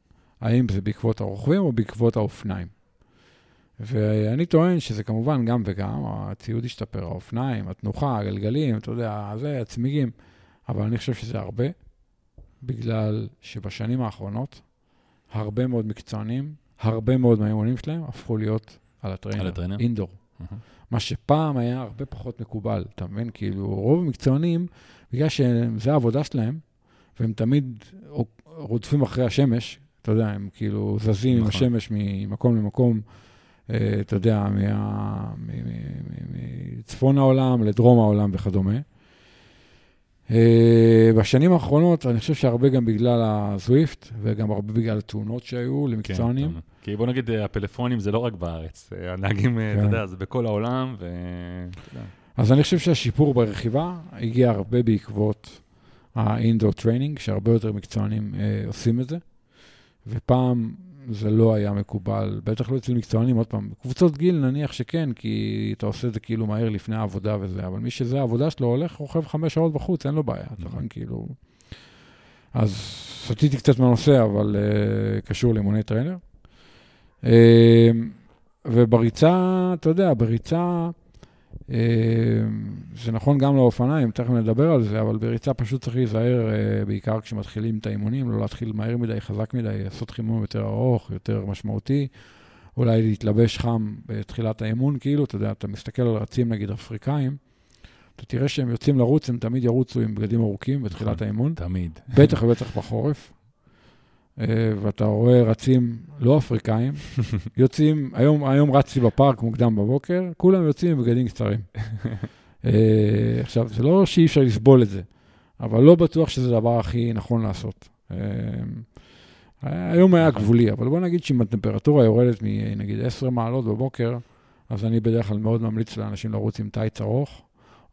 האם זה בעקבות הרוכבים או בעקבות האופניים? ואני טוען שזה כמובן גם וגם, הציוד השתפר, האופניים, התנוחה, הגלגלים, אתה יודע, זה, הצמיגים, אבל אני חושב שזה הרבה, בגלל שבשנים האחרונות, הרבה מאוד מקצוענים, הרבה מאוד מהאימונים שלהם הפכו להיות על הטריינר, על הטריינר? אינדור. מהמם. מה שפעם היה הרבה פחות מקובל, אתה מבין? כאילו, רוב המקצוענים, בגלל שזה העבודה שלהם, והם תמיד רודפים אחרי השמש, אתה יודע, הם כאילו זזים עם נכון. השמש ממקום למקום, אתה יודע, מצפון העולם לדרום העולם וכדומה. אה, בשנים האחרונות, אני חושב שהרבה גם בגלל הזוויפט, וגם הרבה בגלל התאונות שהיו למקצוענים. כן, כי בוא נגיד, הפלאפונים זה לא רק בארץ, הנהגים, כן. אתה יודע, זה בכל העולם, ו... אז אני חושב שהשיפור ברכיבה הגיע הרבה בעקבות ה-indoor training, שהרבה יותר מקצוענים אה, עושים את זה, ופעם זה לא היה מקובל, בטח לא אצל מקצוענים, עוד פעם, קבוצות גיל נניח שכן, כי אתה עושה את זה כאילו מהר לפני העבודה וזה, אבל מי שזה העבודה שלו הולך, רוכב חמש שעות בחוץ, אין לו בעיה, אתה נכון, כאילו... אז סטיתי קצת מהנושא, אבל uh, קשור לאימוני trainer. Uh, ובריצה, אתה יודע, בריצה... אה, זה נכון גם לאופניים, תכף נדבר על זה, אבל בריצה פשוט צריך להיזהר, אה, בעיקר כשמתחילים את האימונים, לא להתחיל מהר מדי, חזק מדי, לעשות חימום יותר ארוך, יותר משמעותי, אולי להתלבש חם בתחילת האימון, כאילו, אתה יודע, אתה מסתכל על רצים, נגיד, אפריקאים, אתה תראה שהם יוצאים לרוץ, הם תמיד ירוצו עם בגדים ארוכים בתחילת נכון, האימון. תמיד. בטח ובטח בחורף. אה, ואתה רואה רצים לא אפריקאים, יוצאים, היום, היום רצתי בפארק מוקדם בבוקר, כולם יוצאים עם בגדים קצרים. אה, עכשיו, זה לא שאי אפשר לסבול את זה, אבל לא בטוח שזה הדבר הכי נכון לעשות. אה, היום היה גבולי, אבל בוא נגיד שאם הטמפרטורה יורדת מנגיד 10 מעלות בבוקר, אז אני בדרך כלל מאוד ממליץ לאנשים לרוץ עם טייץ ארוך,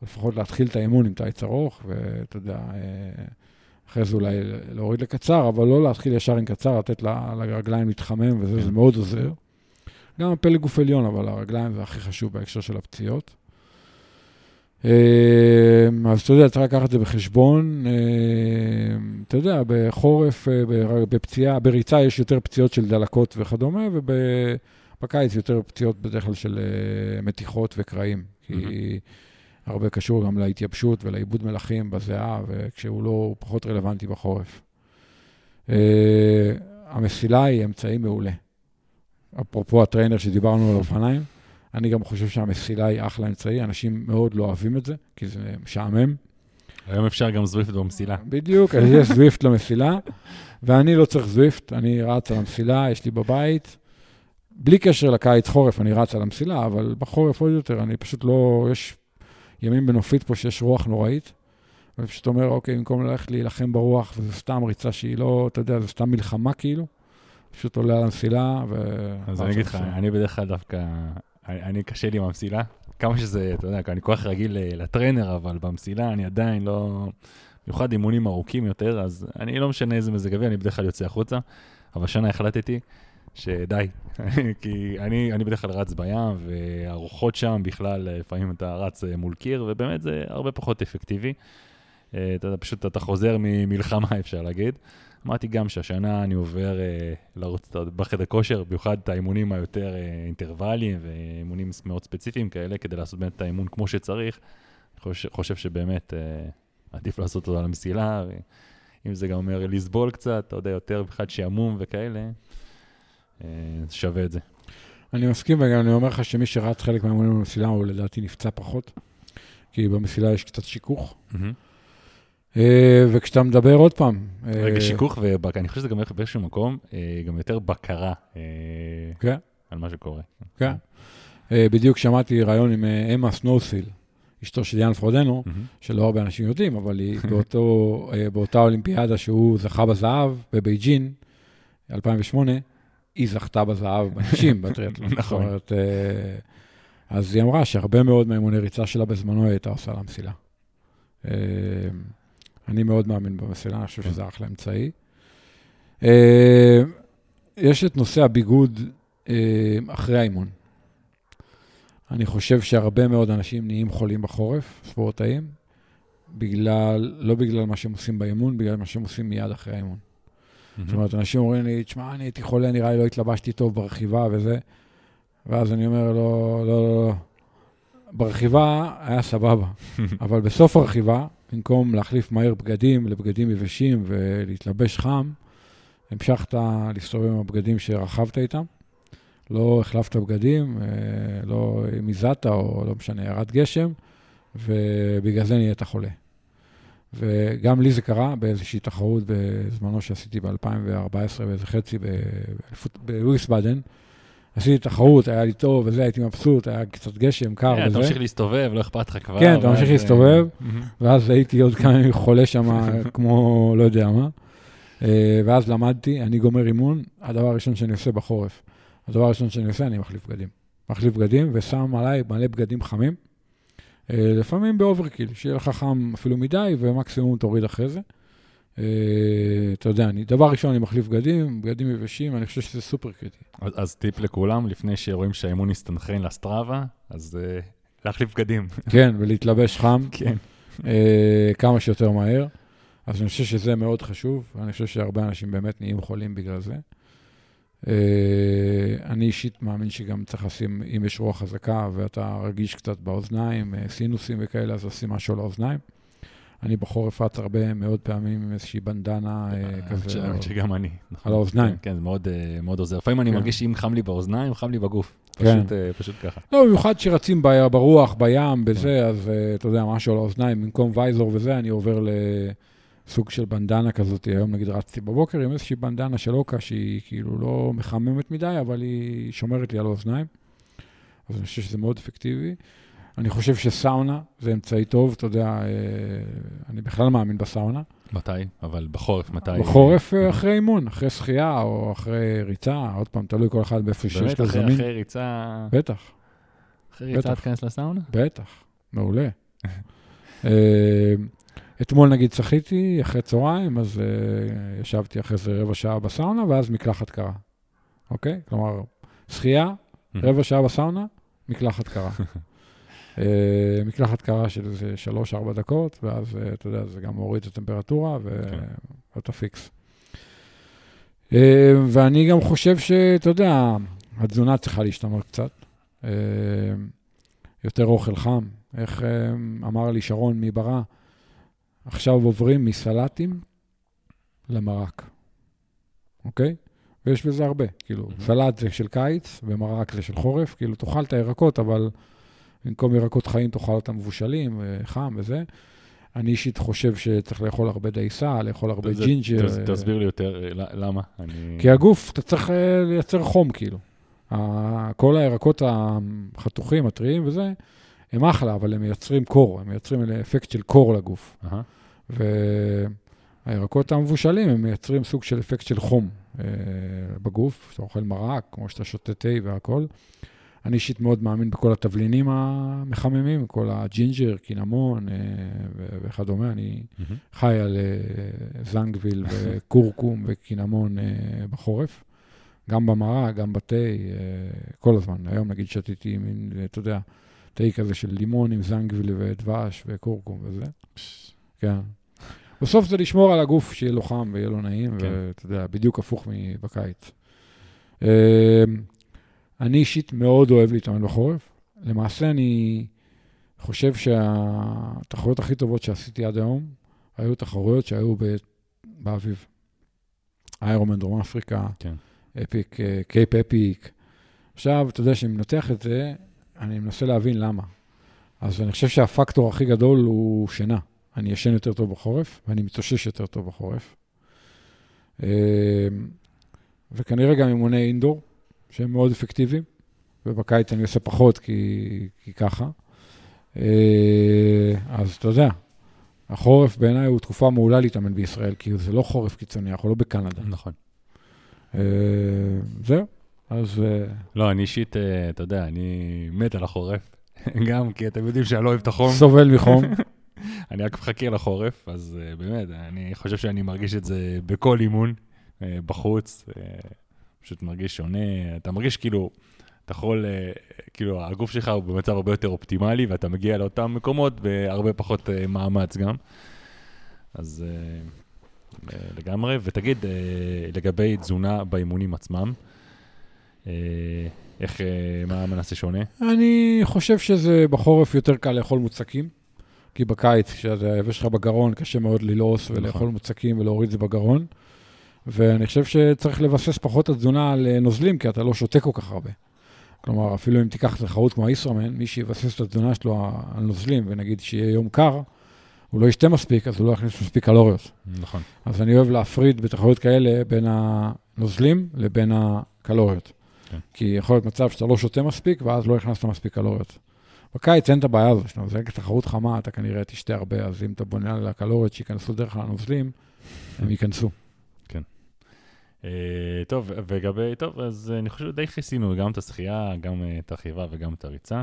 לפחות להתחיל את האימון עם טייץ ארוך, ואתה יודע, אחרי זה אולי להוריד לקצר, אבל לא להתחיל ישר עם קצר, לתת לרגליים להתחמם, וזה כן. מאוד עוזר. גם הפלג גוף עליון, אבל הרגליים זה הכי חשוב בהקשר של הפציעות. אמ, אז אתה יודע, צריך לקחת את זה בחשבון. אמ, אתה יודע, בחורף, אה, בפציעה, בריצה יש יותר פציעות של דלקות וכדומה, ובקיץ יותר פציעות בדרך כלל של אה, מתיחות וקרעים. כי... הרבה קשור גם להתייבשות ולעיבוד מלחים בזיעה, וכשהוא לא, הוא פחות רלוונטי בחורף. Uh, המסילה היא אמצעי מעולה. אפרופו הטריינר שדיברנו על אופניים, אני גם חושב שהמסילה היא אחלה אמצעי, אנשים מאוד לא אוהבים את זה, כי זה משעמם. היום אפשר גם זוויפט במסילה. בדיוק, אז יש זוויפט למסילה, ואני לא צריך זוויפט, אני רץ על המסילה, יש לי בבית. בלי קשר לקיץ-חורף, אני רץ על המסילה, אבל בחורף עוד יותר, אני פשוט לא, יש ימים בנופית פה שיש רוח נוראית, ואני פשוט אומר, אוקיי, במקום ללכת להילחם ברוח, וזו סתם ריצה שהיא לא, אתה יודע, זו סתם מלחמה כאילו, פשוט עולה על המסילה, ו... אז אני אגיד לך, אני בדרך כלל דווקא, אני, אני קשה לי עם המסילה. כמה שזה, אתה יודע, אני כל כך רגיל לטרנר, אבל במסילה אני עדיין לא... במיוחד אימונים ארוכים יותר, אז אני לא משנה איזה מזג אוויר, אני בדרך כלל יוצא החוצה. אבל השנה החלטתי שדי, כי אני, אני בדרך כלל רץ בים, והרוחות שם בכלל, לפעמים אתה רץ אה, מול קיר, ובאמת זה הרבה פחות אפקטיבי. אה, אתה יודע, פשוט אתה חוזר ממלחמה, אפשר להגיד. אמרתי גם שהשנה אני עובר אה, לרוץ בחדר כושר, במיוחד את האימונים היותר אה, אינטרוולים ואימונים מאוד ספציפיים כאלה, כדי לעשות באמת את האימון כמו שצריך. אני חושב, חושב שבאמת אה, עדיף לעשות אותו על המסילה, ואם זה גם אומר לסבול קצת, אתה יודע, יותר בכלל שעמום וכאלה, שווה את זה. אני מסכים, וגם אני אומר לך שמי שרץ חלק מהאימונים במסילה, הוא לדעתי נפצע פחות, כי במסילה יש קצת שיכוך. אה, וכשאתה מדבר עוד פעם... רגע, אה, שיכוך, ואני חושב שזה גם הולך באיזשהו מקום, גם יותר בקרה כן. על מה שקורה. כן. בדיוק שמעתי ראיון עם אמה סנוסיל, אשתו של יאן פרודנו, שלא הרבה אנשים יודעים, אבל היא באותה אולימפיאדה שהוא זכה בזהב בבייג'ין, 2008, היא זכתה בזהב בנשים בטריאטלון. נכון. זאת אומרת, אה, אז היא אמרה שהרבה מאוד מהאימוני ריצה שלה בזמנו הייתה עושה לה מסילה. אה, אני מאוד מאמין במסילה, אני חושב שזה אחלה אמצעי. אה, יש את נושא הביגוד אחרי האימון. אני חושב שהרבה מאוד אנשים נהיים חולים בחורף, ספורטאים, בגלל, לא בגלל מה שהם עושים באימון, בגלל מה שהם עושים מיד אחרי האימון. זאת אומרת, אנשים אומרים לי, תשמע, אני הייתי חולה, נראה לי לא התלבשתי טוב ברכיבה וזה. ואז אני אומר לו, לא, לא, לא. ברכיבה היה סבבה, אבל בסוף הרכיבה, במקום להחליף מהר בגדים לבגדים יבשים ולהתלבש חם, המשכת להסתובב עם הבגדים שרכבת איתם. לא החלפת בגדים, אה, לא מיזעת או לא משנה, ירד גשם, ובגלל זה נהיית חולה. וגם לי זה קרה באיזושהי תחרות בזמנו שעשיתי ב-2014, באיזה חצי בוויסבאדן. עשיתי תחרות, היה לי טוב וזה, הייתי מבסוט, היה קצת גשם, קר כן, אתה וזה. ממשיך להסתובב, לא אכפת לך כבר. כן, אתה ממשיך להסתובב. אה. ואז הייתי עוד כמה ימים חולה שם, כמו לא יודע מה. אה, ואז למדתי, אני גומר אימון, הדבר הראשון שאני עושה בחורף, הדבר הראשון שאני עושה, אני מחליף בגדים. מחליף בגדים ושם עליי מלא בגדים חמים, לפעמים ב overkill, שיהיה לך חם אפילו מדי, ומקסימום תוריד אחרי זה. אה, אתה יודע, אני, דבר ראשון, אני מחליף בגדים, בגדים יבשים, אני חושב שזה סופר קריטי. אז- אז טיפ לכולם, לפני שרואים שהאימון הסתנכרן לסטראבה, אז אה, להחליף בגדים. כן, ולהתלבש חם. כן. אה, כמה שיותר מהר. אז אני חושב שזה מאוד חשוב, ואני חושב שהרבה אנשים באמת נהיים חולים בגלל זה. אה, אני אישית מאמין שגם צריך לשים, אם יש רוח חזקה ואתה רגיש קצת באוזניים, אה, סינוסים וכאלה, אז לשים משהו על האוזניים. אני בחורף רץ הרבה מאוד פעמים עם איזושהי בנדנה אה, כזה. האמת שגם אני. נכון. על האוזניים. כן, כן, זה מאוד, עוזר. לפעמים אני כן. מרגיש שאם חם לי באוזניים, חם לי בגוף. כן. פשוט, ככה. לא, במיוחד שרצים ב- ברוח, בים, בזה, אז אתה יודע, משהו על האוזניים, במקום וייזור וזה, אני עובר לסוג של בנדנה כזאת. היום נגיד רצתי בבוקר עם איזושהי בנדנה של אוקה, שהיא כאילו לא מחממת מדי, אבל היא שומרת לי על האוזניים. אז אני חושב שזה מאוד אפקטיבי. אני חושב שסאונה זה אמצעי טוב, אתה יודע, אה, אני בכלל מאמין בסאונה. מתי? אבל בחורף, מתי? בחורף אה, אחרי אימון, אחרי שחייה או אחרי ריצה, עוד פעם, תלוי כל אחד באיפה שיש באמת, לו זמין. אחרי ריצה... בטח. אחרי ריצה. תיכנס לסאונה? בטח, מעולה. אתמול נגיד צחיתי אחרי צהריים, אז אה, ישבתי אחרי זה רבע שעה בסאונה, ואז מקלחת קרה. אוקיי? כלומר, שחייה, רבע שעה בסאונה, מקלחת קרה. אה, מקלחת קרה של איזה שלוש-ארבע דקות, ואז, אה, אתה יודע, זה גם מוריד את הטמפרטורה, כן. ואתה פיקס. אה, ואני גם חושב שאתה יודע, התזונה צריכה להשתנות קצת. אה, יותר אוכל חם. איך אה, אמר לי שרון מברא, עכשיו עוברים מסלטים למרק, אוקיי? ויש בזה הרבה, כאילו, מהמם. סלט זה של קיץ ומרק זה של חורף, כאילו, תאכל את הירקות, אבל במקום ירקות חיים תאכל אותם מבושלים, אה, חם וזה. אני אישית חושב שצריך לאכול הרבה דייסה, לאכול הרבה זה- ג'ינג'ר. תס- אה, תסביר לי יותר, אה, למה? אני... כי הגוף, אתה צריך לייצר חום, כאילו. כל הירקות החתוכים, הטריים וזה, הם אחלה, אבל הם מייצרים קור, הם מייצרים אפקט של קור לגוף. אהה. והירקות המבושלים, הם מייצרים סוג של אפקט של חום אה, בגוף, שאתה אוכל מרק, כמו שאתה שותה תה והכול. אני אישית מאוד מאמין בכל התבלינים המחממים, כל הג'ינג'ר, קינמון אה, ו- וכדומה. אני מהמם. חי על אה, זנגוויל וכורכום וקינמון אה, בחורף. גם במרק, גם בתה, אה, כל הזמן. היום נגיד שתיתי אתה יודע, תה כזה של לימון עם זנגוויל ודבש וכורכום וזה. כן. בסוף זה לשמור על הגוף, שיהיה לו חם ויהיה לו נעים, כן. ואתה יודע, בדיוק הפוך מבקיץ. אה, אני אישית מאוד אוהב להתאמן בחורף. למעשה, אני חושב שהתחרויות הכי טובות שעשיתי עד היום, היו תחרויות שהיו ב... באביב. איירומן דרום אפריקה, כן. אפיק, אה, קייפ אפיק. עכשיו, אתה יודע, כשאני מנתח את זה, אני מנסה להבין למה. אז אני חושב שהפקטור הכי גדול הוא שינה. אני ישן יותר טוב בחורף, ואני מתאושש יותר טוב בחורף. אה, וכנראה גם אימוני אינדור, שהם מאוד אפקטיביים, ובקיץ אני עושה פחות כי, כי ככה. אה, אז אתה יודע, החורף בעיניי הוא תקופה מעולה להתאמן בישראל, כי זה לא חורף קיצוני, אנחנו לא בקנדה. נכון. אה, זהו, אז אה, לא, אני אישית, אה, אתה יודע, אני מת על החורף. גם כי אתם יודעים שאני לא אוהב את החום. סובל מחום. אני רק מחכה לחורף, אז uh, באמת, אני חושב שאני מרגיש את זה בכל אימון, בחוץ, פשוט מרגיש שונה. אתה מרגיש כאילו, אתה יכול, כאילו, הגוף שלך הוא במצב הרבה יותר אופטימלי, ואתה מגיע לאותם מקומות בהרבה פחות מאמץ גם. אז לגמרי. ותגיד, לגבי תזונה באימונים עצמם, איך, uh, מה מנסה שונה? אני חושב שזה בחורף יותר קל לאכול מוצקים, כי בקיץ, כשאתה יבש לך בגרון, קשה מאוד ללעוס ולאכול נכון. מוצקים ולהוריד את זה בגרון. ואני חושב שצריך לבסס פחות את התזונה על אה, נוזלים, כי אתה לא שותה כל כך הרבה. כלומר, אפילו אם תיקח תחרות כמו הישראמן, מי שיבסס את התזונה שלו על נוזלים, ונגיד שיהיה יום קר, הוא לא ישתה מספיק, אז הוא לא יכניס מספיק קלוריות. נכון. אז אני אוהב להפריד בתחרויות כאלה בין הנוזלים לבין הקלוריות. כן. כי יכול להיות מצב שאתה לא שותה מספיק, ואז לא הכנסת מספיק קלוריות. בקיץ אין את הבעיה הזו, כשאתה מזייק תחרות חמה, אתה כנראה תשתה הרבה, אז אם אתה בונה על הקלוריות שייכנסו דרך הנוזלים, הם ייכנסו. אה, טוב, ולגבי, טוב, אז אני חושב שדי כיסינו גם את השחייה, גם אה, את הרכיבה וגם את הריצה.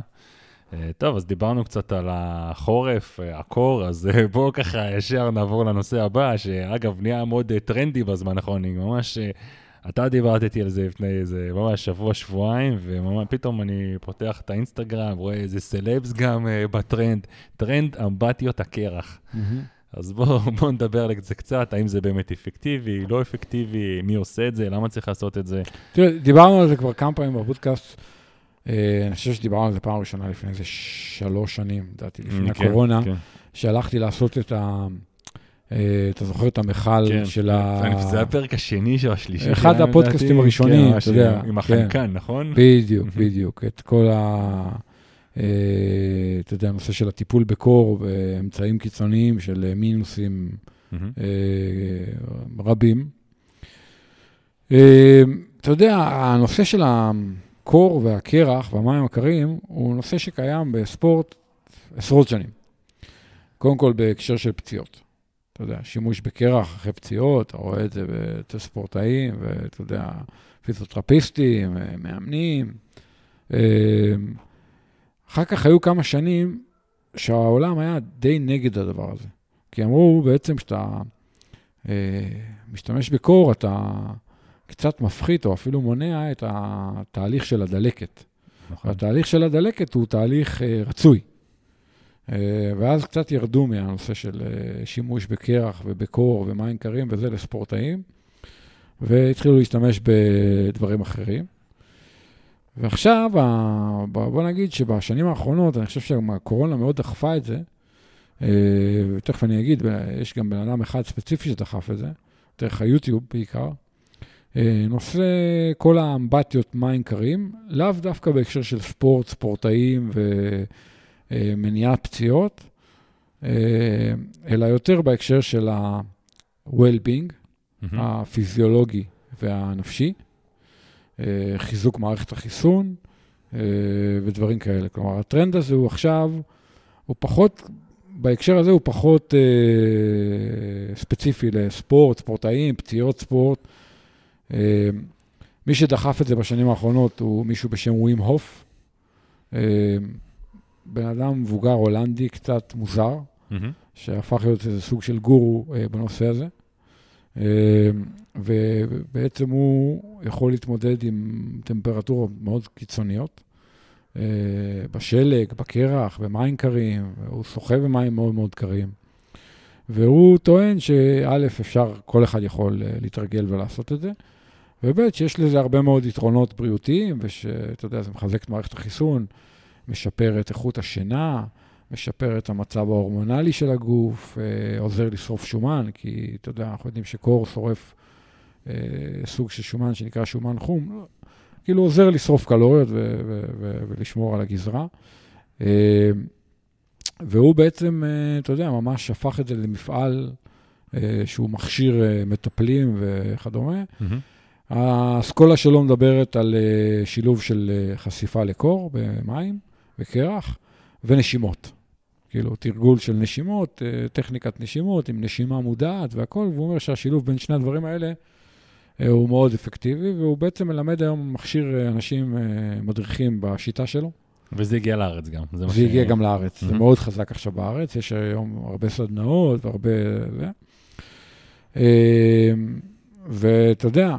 אה, טוב, אז דיברנו קצת על החורף, הקור, אז בואו ככה ישר נעבור לנושא הבא, שאגב, נהיה מאוד טרנדי בזמן האחרון, אני ממש... אתה דיברת איתי על זה לפני איזה ממש שבוע, שבועיים, ופתאום אני פותח את האינסטגרם, רואה איזה סלבס גם אה, בטרנד, טרנד אמבטיות הקרח. אז בואו בוא נדבר על זה קצת, האם זה באמת אפקטיבי, לא אפקטיבי, מי עושה את זה, למה צריך לעשות את זה. תראה, דיברנו על זה כבר כמה פעמים בפודקאסט. אה, אני חושב שדיברנו על זה פעם ראשונה לפני איזה שלוש שנים, לדעתי, לפני כן, הקורונה, כן. שהלכתי לעשות את ה... אה, אתה זוכר את המכל כן, של כן. ה... חושב שזה הפרק השני או השלישי. אחד שלנו, הפודקאסטים. הראשונים, כן, אתה יודע, עם כן. החנקן, נכון? בדיוק, בדיוק. את כל ה... אה, אתה יודע, הנושא של הטיפול בקור ואמצעים קיצוניים של מינוסים. אה, רבים. אתה יודע, הנושא של הקור והקרח והמים הקרים הוא נושא שקיים בספורט עשרות שנים. קודם כל בהקשר של פציעות. אתה יודע, שימוש בקרח אחרי פציעות, אתה רואה את זה אצל ספורטאים, ואתה יודע, פיזיותרפיסטים, אה, מאמנים. אה, אחר כך היו כמה שנים שהעולם היה די נגד הדבר הזה. כי אמרו בעצם שאתה אה, משתמש בקור, אתה קצת מפחית או אפילו מונע את התהליך של הדלקת. נכון. והתהליך של הדלקת הוא תהליך רצוי. אה, ואז קצת ירדו מהנושא של אה, שימוש בקרח ובקור ומים קרים וזה לספורטאים, והתחילו להשתמש בדברים אחרים. ועכשיו, בוא נגיד שבשנים האחרונות, אני חושב שהקורונה מאוד דחפה את זה, אה, ותכף אני אגיד, יש גם בן אדם אחד ספציפי שדחף את זה, דרך היוטיוב בעיקר, נושא כל האמבטיות מים קרים, לאו דווקא בהקשר של ספורט, ספורטאים ומניעת פציעות, אה, אלא יותר בהקשר של ה-well-being, מהמם. הפיזיולוגי והנפשי, אה, חיזוק מערכת החיסון אה, ודברים כאלה. כלומר, הטרנד הזה הוא עכשיו, הוא פחות, בהקשר הזה הוא פחות אה, ספציפי לספורט, ספורטאים, פציעות ספורט. אה, מי שדחף את זה בשנים האחרונות הוא מישהו בשם ווים הוף, אה, בן אדם מבוגר הולנדי קצת מוזר, מהמם. שהפך להיות איזה סוג של גורו אה, בנושא הזה. אה, ובעצם הוא יכול להתמודד עם טמפרטורות מאוד קיצוניות, אה, בשלג, בקרח, במים קרים, הוא שוחה במים מאוד מאוד קרים. והוא טוען שא', אפשר, כל אחד יכול אה, להתרגל ולעשות את זה, וב', שיש לזה הרבה מאוד יתרונות בריאותיים, ושאתה יודע, זה מחזק את מערכת החיסון, משפר את איכות השינה, משפר את המצב ההורמונלי של הגוף, אה, עוזר לשרוף שומן, כי אתה יודע, אנחנו יודעים שקור שורף אה, סוג של שומן שנקרא שומן חום, כאילו עוזר לשרוף קלוריות ו- ו- ו- ולשמור על הגזרה. אה, והוא בעצם, אה, אתה יודע, ממש הפך את זה למפעל אה, שהוא מכשיר אה, מטפלים וכדומה. מהמם. האסכולה שלו מדברת על שילוב של חשיפה לקור במים וקרח ונשימות. כאילו, תרגול של נשימות, אה, טכניקת נשימות עם נשימה מודעת והכול, והוא אומר שהשילוב בין שני הדברים האלה אה, הוא מאוד אפקטיבי, והוא בעצם מלמד היום, מכשיר אה, אנשים מדריכים בשיטה שלו. וזה הגיע לארץ גם. זה זה הגיע גם לארץ, זה מהמם. מאוד חזק עכשיו בארץ, יש היום הרבה סדנאות והרבה... זה. ואתה יודע,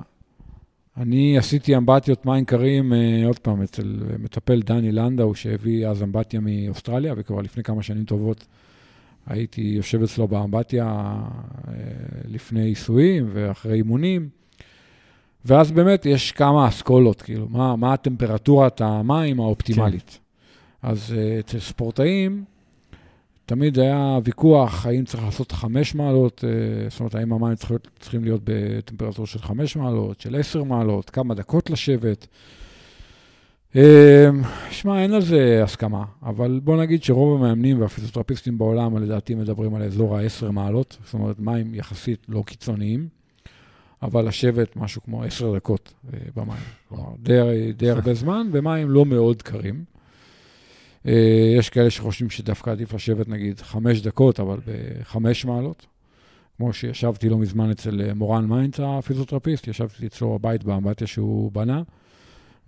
אני עשיתי אמבטיות מים קרים, אה, עוד פעם, אצל מטפל דני לנדאו, שהביא אז אמבטיה מאוסטרליה, וכבר לפני כמה שנים טובות הייתי יושב אצלו באמבטיה אה, לפני עיסויים ואחרי אימונים. ואז באמת יש כמה אסכולות, כאילו, מה, מה הטמפרטורת המים האופטימלית. כן. אז אצל ספורטאים, תמיד היה ויכוח האם צריך לעשות חמש מעלות, uh, זאת אומרת, האם המים צריכים, להיות בטמפרטורה של חמש מעלות, של עשר מעלות, כמה דקות לשבת. אה, שמע, אין על זה הסכמה, אבל בוא נגיד שרוב המאמנים והפיזיותרפיסטים בעולם, לדעתי, מדברים על אזור ה-10 מעלות, זאת אומרת, מים יחסית לא קיצוניים. אבל לשבת משהו כמו עשר דקות אה, במים. די, די הרבה זמן, במים לא מאוד קרים. אה, יש כאלה שחושבים שדווקא עדיף לשבת נגיד חמש דקות, אבל בחמש מעלות. כמו שישבתי לא מזמן אצל אה, מורן מיינץ, הפיזיותרפיסט, ישבתי אצלו בבית באמבטיה שהוא בנה,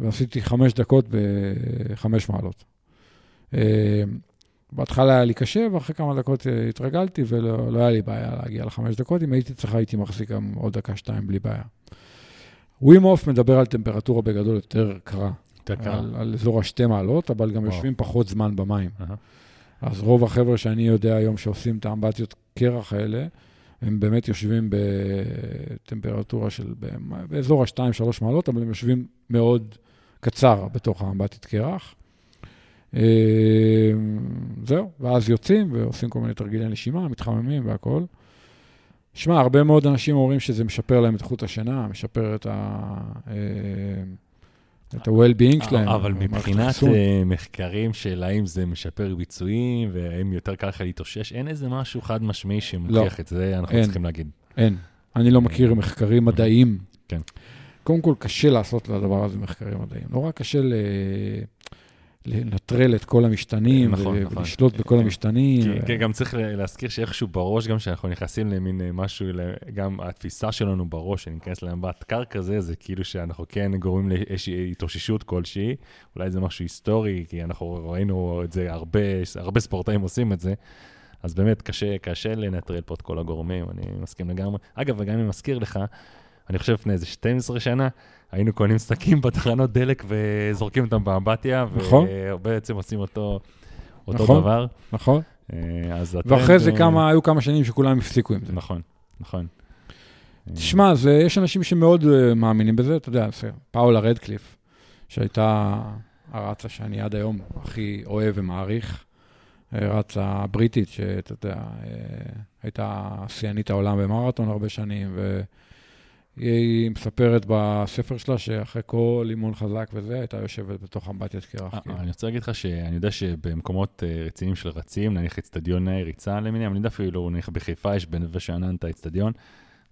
ועשיתי חמש דקות בחמש מעלות. אה, בהתחלה היה לי קשה, ואחרי כמה דקות התרגלתי, ולא לא היה לי בעיה להגיע לחמש דקות. אם הייתי צריך, הייתי מחזיק גם עוד דקה-שתיים בלי בעיה. ווים אוף מדבר על טמפרטורה בגדול יותר קרה. על, על אזור השתי מעלות, אבל גם וואו. יושבים פחות זמן במים. Uh-huh. אז רוב החבר'ה שאני יודע היום שעושים את האמבטיות קרח האלה, הם באמת יושבים בטמפרטורה של, באזור ה-2-3 מעלות, אבל הם יושבים מאוד קצר בתוך האמבטית קרח. אה, זהו, ואז יוצאים ועושים כל מיני תרגילי נשימה, מתחממים והכול. שמע, הרבה מאוד אנשים אומרים שזה משפר להם את איכות השינה, משפר את ה... אה, את ה-well-being שלהם. אבל מבחינת uh, מחקרים של האם זה משפר ביצועים והאם יותר קל לך להתאושש, אין איזה משהו חד משמעי שמוכיח לא, את זה, אנחנו צריכים להגיד. אין. אני לא מכיר מחקרים מדעיים. כן. קודם כל, קשה לעשות לדבר הזה מחקרים מדעיים. נורא קשה ל... לנטרל את כל המשתנים, נכון, ו- נכון. ולשלוט בכל כן. המשתנים. כי, כי גם צריך להזכיר שאיכשהו בראש, גם כשאנחנו נכנסים למין אה, משהו, גם התפיסה שלנו בראש, שניכנס לאמבט קרקע זה, זה כאילו שאנחנו כן גורמים לאיזושהי התאוששות כלשהי, אולי זה משהו היסטורי, כי אנחנו ראינו את זה, הרבה, הרבה ספורטאים עושים את זה. אז באמת קשה, קשה לנטרל פה את כל הגורמים, אני מסכים לגמרי. אגב, וגם אם מזכיר לך, אני חושב לפני איזה 12 שנה, היינו קונים שקים בתחנות דלק וזורקים אותם באמבטיה, נכון. ובעצם עושים אותו, אותו נכון, דבר. נכון. אה, אז ואחרי זה כמה, היו כמה שנים שכולם הפסיקו עם זה. נכון, נכון. תשמע, זה, יש אנשים שמאוד uh, מאמינים בזה, אתה יודע, פאולה רדקליף, שהייתה הרצה שאני עד היום הכי אוהב ומעריך, רצה בריטית, שאתה יודע, הייתה שיאנית העולם במרתון הרבה שנים, ו... היא מספרת בספר שלה שאחרי כל אימון חזק וזה, הייתה יושבת בתוך אמבטיית קרח. אה, כאילו. אני רוצה להגיד לך שאני יודע שבמקומות אה, רציניים של רצים, נניח אצטדיון ריצה למיניהם, אני יודע אפילו, נניח בחיפה יש בנווה שאנן את האצטדיון.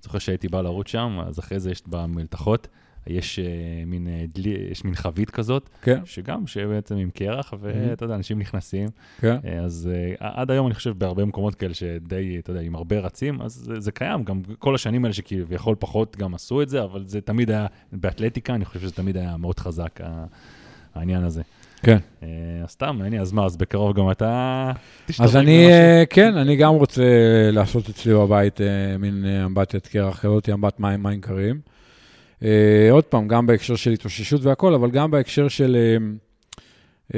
זוכר שהייתי בא לרוץ שם, אז אחרי זה יש במלתחות. יש uh, מין, uh, דלי, יש מין חבית כזאת, כן. שגם, שבעצם עם קרח, ואתה יודע, אנשים נכנסים. כן. Uh, אז uh, עד היום אני חושב בהרבה מקומות כאלה שדי, אתה יודע, עם הרבה רצים, אז זה, זה קיים, גם כל השנים האלה שכביכול פחות גם עשו את זה, אבל זה תמיד היה, באתלטיקה, אני חושב שזה תמיד היה מאוד חזק, העניין הזה. כן. Uh, אז סתם, מעניין, אז מה, אז בקרוב גם אתה אז אני, uh, כן, אני גם רוצה לעשות אצלי בבית uh, מין אמבטיית קרח כזאת, אמבט מים, מים קרים. Uh, עוד פעם, גם בהקשר של התאוששות והכול, אבל גם בהקשר של, uh, uh,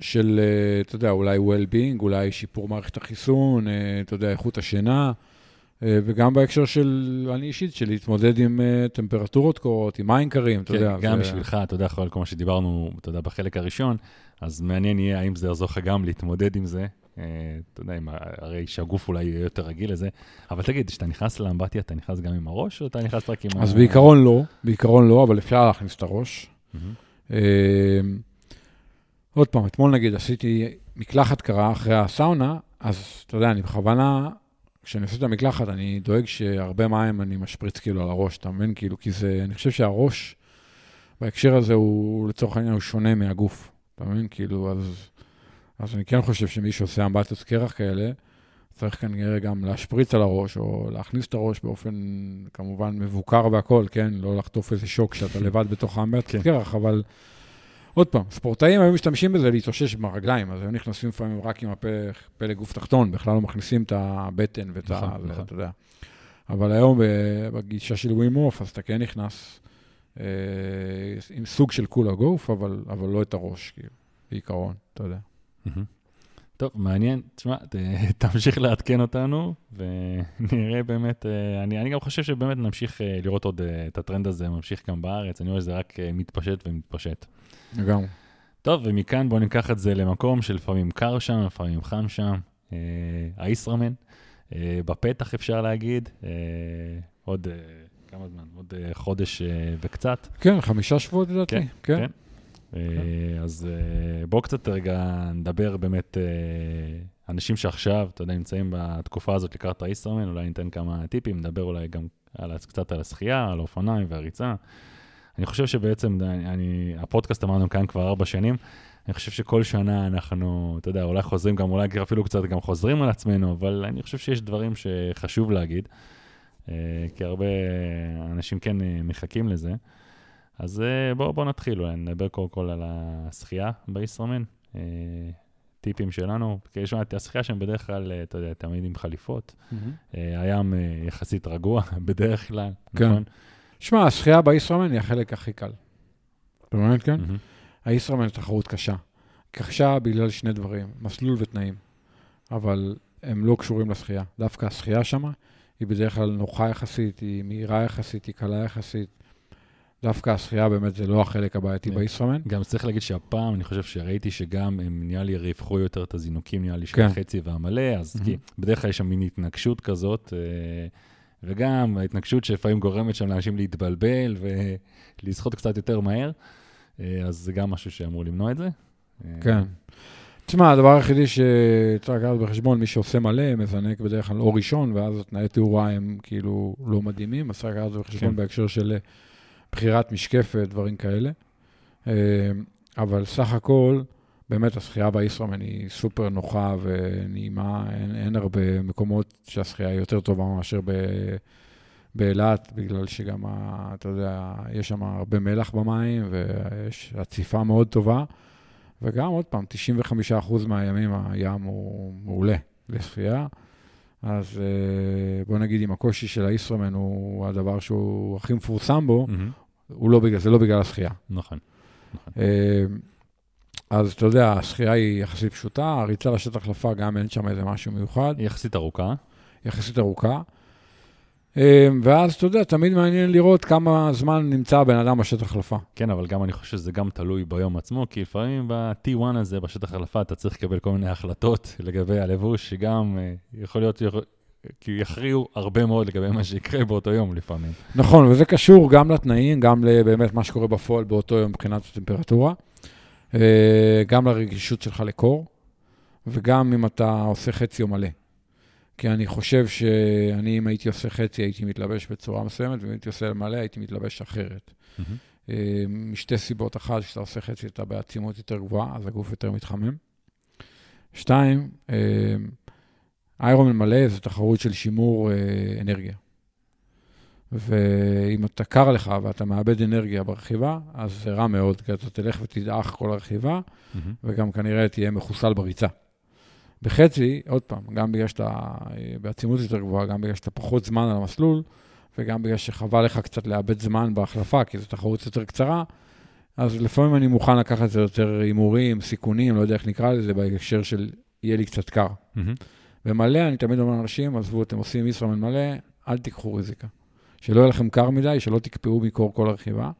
של אתה יודע, אולי well-being, אולי שיפור מערכת החיסון, אתה יודע, איכות השינה, וגם בהקשר של, אני אישית, של להתמודד עם טמפרטורות קורות, עם מים קרים, אתה כן, יודע. גם זה... בשבילך, אתה יודע, כל מה שדיברנו, אתה יודע, בחלק הראשון, אז מעניין יהיה האם זה יעזור לך גם להתמודד עם זה, אה, אתה יודע, הרי שהגוף אולי יהיה יותר רגיל לזה, אבל תגיד, כשאתה נכנס לאמבטיה, אתה נכנס גם עם הראש, או אתה נכנס רק עם ה... אז בעיקרון לא, בעיקרון לא, אבל אפשר להכניס את הראש. אה, עוד פעם, אתמול נגיד עשיתי מקלחת קרה אחרי הסאונה, אז אתה יודע, אני בכוונה, כשאני עושה את המקלחת, אני דואג שהרבה מים אני משפריץ כאילו על הראש, אתה מבין? כאילו, כי זה, אני חושב שהראש, בהקשר הזה הוא, לצורך העניין, הוא שונה מהגוף, אתה מבין? כאילו, אז... אז אני כן חושב שמי שעושה אמבטיות קרח כאלה, צריך כנראה גם להשפריץ על הראש, או להכניס את הראש באופן כמובן מבוקר והכול, כן? לא לחטוף איזה שוק שאתה לבד בתוך האמבטיות כן. קרח, אבל עוד פעם, ספורטאים היו משתמשים בזה להתאושש ברגליים, אז היו נכנסים לפעמים רק עם הפה לגוף תחתון, בכלל לא מכניסים את הבטן ואת נכון, ה... נכון. אתה יודע. אבל היום בגישה של ווים אוף, אז אתה כן נכנס אה, עם סוג של כולה גוף, אבל, אבל לא את הראש, כאילו, בעיקרון, אתה יודע. טוב, מעניין. תשמע, תמשיך לעדכן אותנו, ונראה באמת, אה, אני, אני גם חושב שבאמת נמשיך אה, לראות עוד אה, את הטרנד הזה, ממשיך גם בארץ, אני רואה שזה רק מתפשט ומתפשט. לגמרי. טוב, ומכאן בואו ניקח את זה למקום שלפעמים קר שם, לפעמים חם שם. אה, האיסרמן, אה, בפתח אפשר להגיד, אה, עוד אה, כמה זמן? עוד אה, חודש אה, וקצת. כן, חמישה שבועות לדעתי. כן, כן. כן. אה, אז אה, בואו קצת רגע נדבר באמת, אה, אנשים שעכשיו, אתה יודע, נמצאים בתקופה הזאת לקראת האיסטרמן, אולי ניתן כמה טיפים, נדבר אולי גם על, קצת על השחייה, על האופניים והריצה. אני חושב שבעצם, אני, הפודקאסט אמרנו כאן כבר ארבע שנים, אני חושב שכל שנה אנחנו, אתה יודע, אולי חוזרים גם, אולי אפילו קצת גם חוזרים על עצמנו, אבל אני חושב שיש דברים שחשוב להגיד, כי הרבה אנשים כן מחכים לזה. אז אה, בואו בוא נתחיל, אולי נדבר קודם כל על השחייה בישראמן. טיפים שלנו, כי יש את השחייה שהם בדרך כלל, אתה יודע, תמיד עם חליפות. Mm-hmm. הים יחסית רגוע בדרך כלל, כן. נכון? שמע, השחייה בישראמן היא החלק הכי קל. מבין, כן? Mm-hmm. הישראמן היא תחרות קשה. קשה בגלל שני דברים, מסלול ותנאים. אבל הם לא קשורים לשחייה. דווקא השחייה שמה היא בדרך כלל נוחה יחסית, היא מהירה יחסית, היא קלה יחסית. דווקא השחייה באמת זה לא החלק הבעייתי בישראמן. גם צריך להגיד שהפעם, אני חושב שראיתי שגם הם נראה לי ריווחו יותר את הזינוקים, נראה לי של כן. החצי והמלא, אז. כי בדרך כלל יש שם מין התנגשות כזאת, אה, וגם ההתנגשות שלפעמים גורמת שם לאנשים להתבלבל ולשחות קצת יותר מהר, אה, אז זה גם משהו שאמור למנוע את זה. אה, כן. תשמע, הדבר היחידי שצריך לקחת בחשבון, מי שעושה מלא, מזנק בדרך כלל או ראשון, ואז תנאי תאורה הם כאילו לא מדהימים, אז צריך לקחת בחשבון כן. בהקשר של בחירת משקפת, דברים כאלה. אה, אבל סך הכל, באמת השחייה בישראמן היא סופר נוחה ונעימה, אין, אין הרבה מקומות שהשחייה היא יותר טובה מאשר ב... באילת, בגלל שגם, ה, אתה יודע, יש שם הרבה מלח במים ויש עציפה מאוד טובה. וגם, עוד פעם, 95% מהימים הים הוא מעולה לשחייה. אז אה, בוא נגיד, אם הקושי של הישראמן הוא הדבר שהוא הכי מפורסם בו, mm-hmm. הוא לא בגלל, זה לא בגלל השחייה. נכון. נכון. אה, אז אתה יודע, השחייה היא יחסית פשוטה, הריצה לשטח החלפה, גם אין שם איזה משהו מיוחד. יחסית ארוכה. יחסית ארוכה. אמ, ואז, אתה יודע, תמיד מעניין לראות כמה זמן נמצא הבן אדם בשטח החלפה. כן, אבל גם אני חושב שזה גם תלוי ביום עצמו, כי לפעמים ב-T1 הזה, בשטח החלפה, אתה צריך לקבל כל מיני החלטות לגבי הלבוש, שגם אה, יכול להיות, כי יכריעו הרבה מאוד לגבי מה שיקרה באותו יום לפעמים. נכון, וזה קשור גם לתנאים, גם לבאמת מה שקורה בפועל באותו יום מבחינת הטמפרטורה, אה, גם לרגישות שלך לקור, וגם אם אתה עושה חצי או מלא. כי אני חושב שאני, אם הייתי עושה חצי, הייתי מתלבש בצורה מסוימת, ואם הייתי עושה מלא, הייתי מתלבש אחרת. Mm-hmm. משתי סיבות. אחת, כשאתה עושה חצי, אתה בעצימות יותר גבוהה, אז הגוף יותר מתחמם. שתיים, אה, איירומן מלא זה תחרות של שימור אה, אנרגיה. ואם אתה קר לך ואתה מאבד אנרגיה ברכיבה, אז זה רע מאוד, כי אתה תלך ותדעך כל הרכיבה, mm-hmm. וגם כנראה תהיה מחוסל בריצה. בחצי, עוד פעם, גם בגלל שאתה בעצימות יותר גבוהה, גם בגלל שאתה פחות זמן על המסלול, וגם בגלל שחבל לך קצת לאבד זמן בהחלפה, כי זו תחרות יותר קצרה, אז לפעמים אני מוכן לקחת את זה יותר הימורים, סיכונים, לא יודע איך נקרא לזה, בהקשר של יהיה לי קצת קר. Mm-hmm. ומלא, אני תמיד אומר לאנשים, עזבו, אתם עושים ישראמן מלא, אל תיקחו ריזיקה. שלא יהיה לכם קר מדי, שלא תקפאו מקור כל הרכיבה.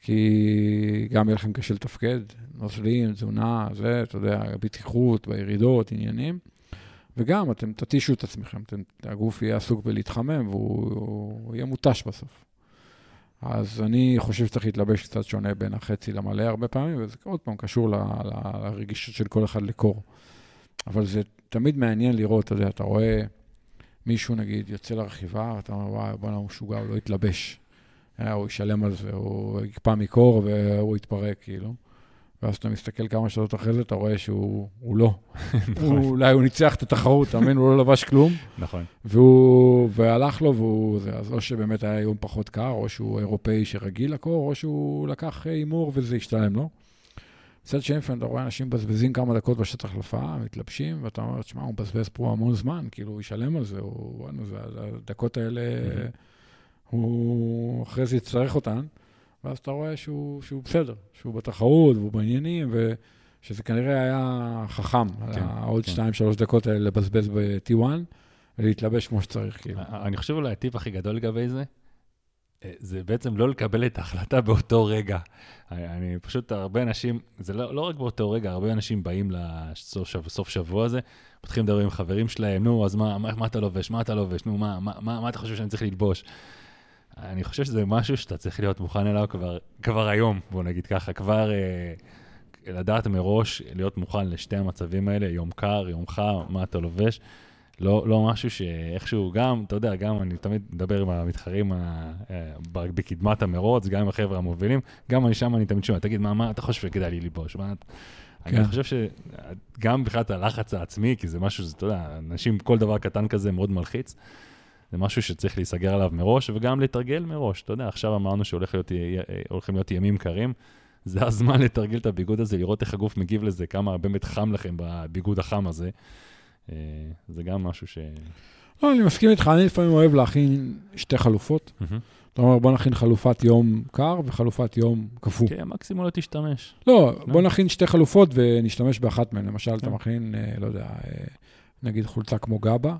כי גם יהיה לכם קשה לתפקד, נוזלים, תזונה, זה, אתה יודע, בטיחות, בירידות, עניינים. וגם אתם תתישו את עצמכם, אתם, הגוף יהיה עסוק בלהתחמם והוא יהיה מותש בסוף. אז אני חושב שצריך להתלבש קצת שונה בין החצי למלא הרבה פעמים, וזה עוד פעם קשור ל, ל, לרגישות של כל אחד לקור. אבל זה תמיד מעניין לראות, אתה יודע, אתה רואה מישהו, נגיד, יוצא לרכיבה, ואתה אומר, וואי, בוא'נה, הוא משוגע, הוא לא יתלבש. אה, הוא ישלם על זה, הוא יקפא מקור והוא יתפרק, כאילו. ואז אתה מסתכל כמה שעות אחרי זה, אתה רואה שהוא לא. נכון. אולי הוא ניצח את התחרות, אתה מבין? הוא לא לבש כלום. נכון. והוא, והלך לו, והוא, זה, אז או שבאמת היה יום פחות קר, או שהוא אירופאי שרגיל לקור, או שהוא לקח הימור וזה השתלם לו. מצד שני, אתה רואה אנשים מבזבזים כמה דקות בשטח החלפה, מתלבשים, ואתה אומר, תשמע, הוא מבזבז פה המון זמן, כאילו, הוא ישלם על זה, הוא, זה, הדקות האלה... הוא אחרי זה יצטרך אותן, ואז אתה רואה שהוא, שהוא בסדר, שהוא בתחרות והוא בעניינים, ושזה כנראה היה חכם, כן, העוד כן. שתיים, שלוש דקות האלה לבזבז ב-T1, ולהתלבש כמו שצריך, כאילו. אני חושב אולי הטיפ הכי גדול לגבי זה, זה בעצם לא לקבל את ההחלטה באותו רגע. אני פשוט, הרבה אנשים, זה לא, לא רק באותו רגע, הרבה אנשים באים לסוף שבוע, שבוע הזה, מתחילים לדבר עם חברים שלהם, נו, אז מה, מה, מה אתה לובש? מה אתה לובש? נו, מה, מה, מה, מה אתה חושב שאני צריך ללבוש? אני חושב שזה משהו שאתה צריך להיות מוכן אליו כבר, כבר היום, בוא נגיד ככה, כבר אה, לדעת מראש, להיות מוכן לשתי המצבים האלה, יום קר, יום חם, מה אתה לובש, לא, לא משהו שאיכשהו, גם, אתה יודע, גם אני תמיד מדבר עם המתחרים ה, אה, בקדמת המרוץ, גם עם החבר'ה המובילים, גם אני שם, אני תמיד שומע, תגיד, מה, מה אתה חושב שכדאי לי ללבוש? מה, כן. אני חושב שגם מבחינת הלחץ העצמי, כי זה משהו, אתה יודע, אנשים, כל דבר קטן כזה מאוד מלחיץ. זה משהו שצריך להיסגר עליו מראש, וגם לתרגל מראש. אתה יודע, עכשיו אמרנו שהולכים להיות, להיות ימים קרים, זה הזמן לתרגל את הביגוד הזה, לראות איך הגוף מגיב לזה, כמה באמת חם לכם בביגוד החם הזה. אה, זה גם משהו ש... לא, אני מסכים איתך, אני לפעמים אוהב להכין שתי חלופות. אתה אומר, בוא נכין חלופת יום קר וחלופת יום קפוא. כן, מקסימום לא תשתמש. לא, לא, בוא נכין שתי חלופות ונשתמש באחת מהן. למשל, אתה כן. מכין, אה, לא יודע, אה, נגיד חולצה כמו גבה,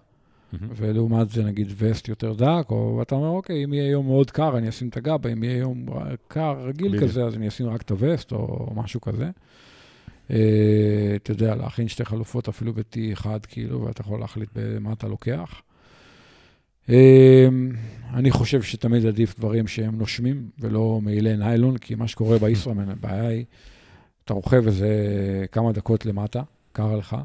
ולעומת זה נגיד וסט יותר דק, או אתה אומר, אוקיי, אם יהיה יום מאוד קר, אני אשים את הגבה, אם יהיה יום קר רגיל כזה, אז אני אשים רק את הווסט, או משהו כזה. אה, אתה יודע, להכין שתי חלופות אפילו ב-T אחד, כאילו, ואתה יכול להחליט במה אתה לוקח. אה, אני חושב שתמיד עדיף דברים שהם נושמים ולא מעילי ניילון, כי מה שקורה בישראמן, הבעיה היא, אתה רוכב איזה כמה דקות למטה, קר לך,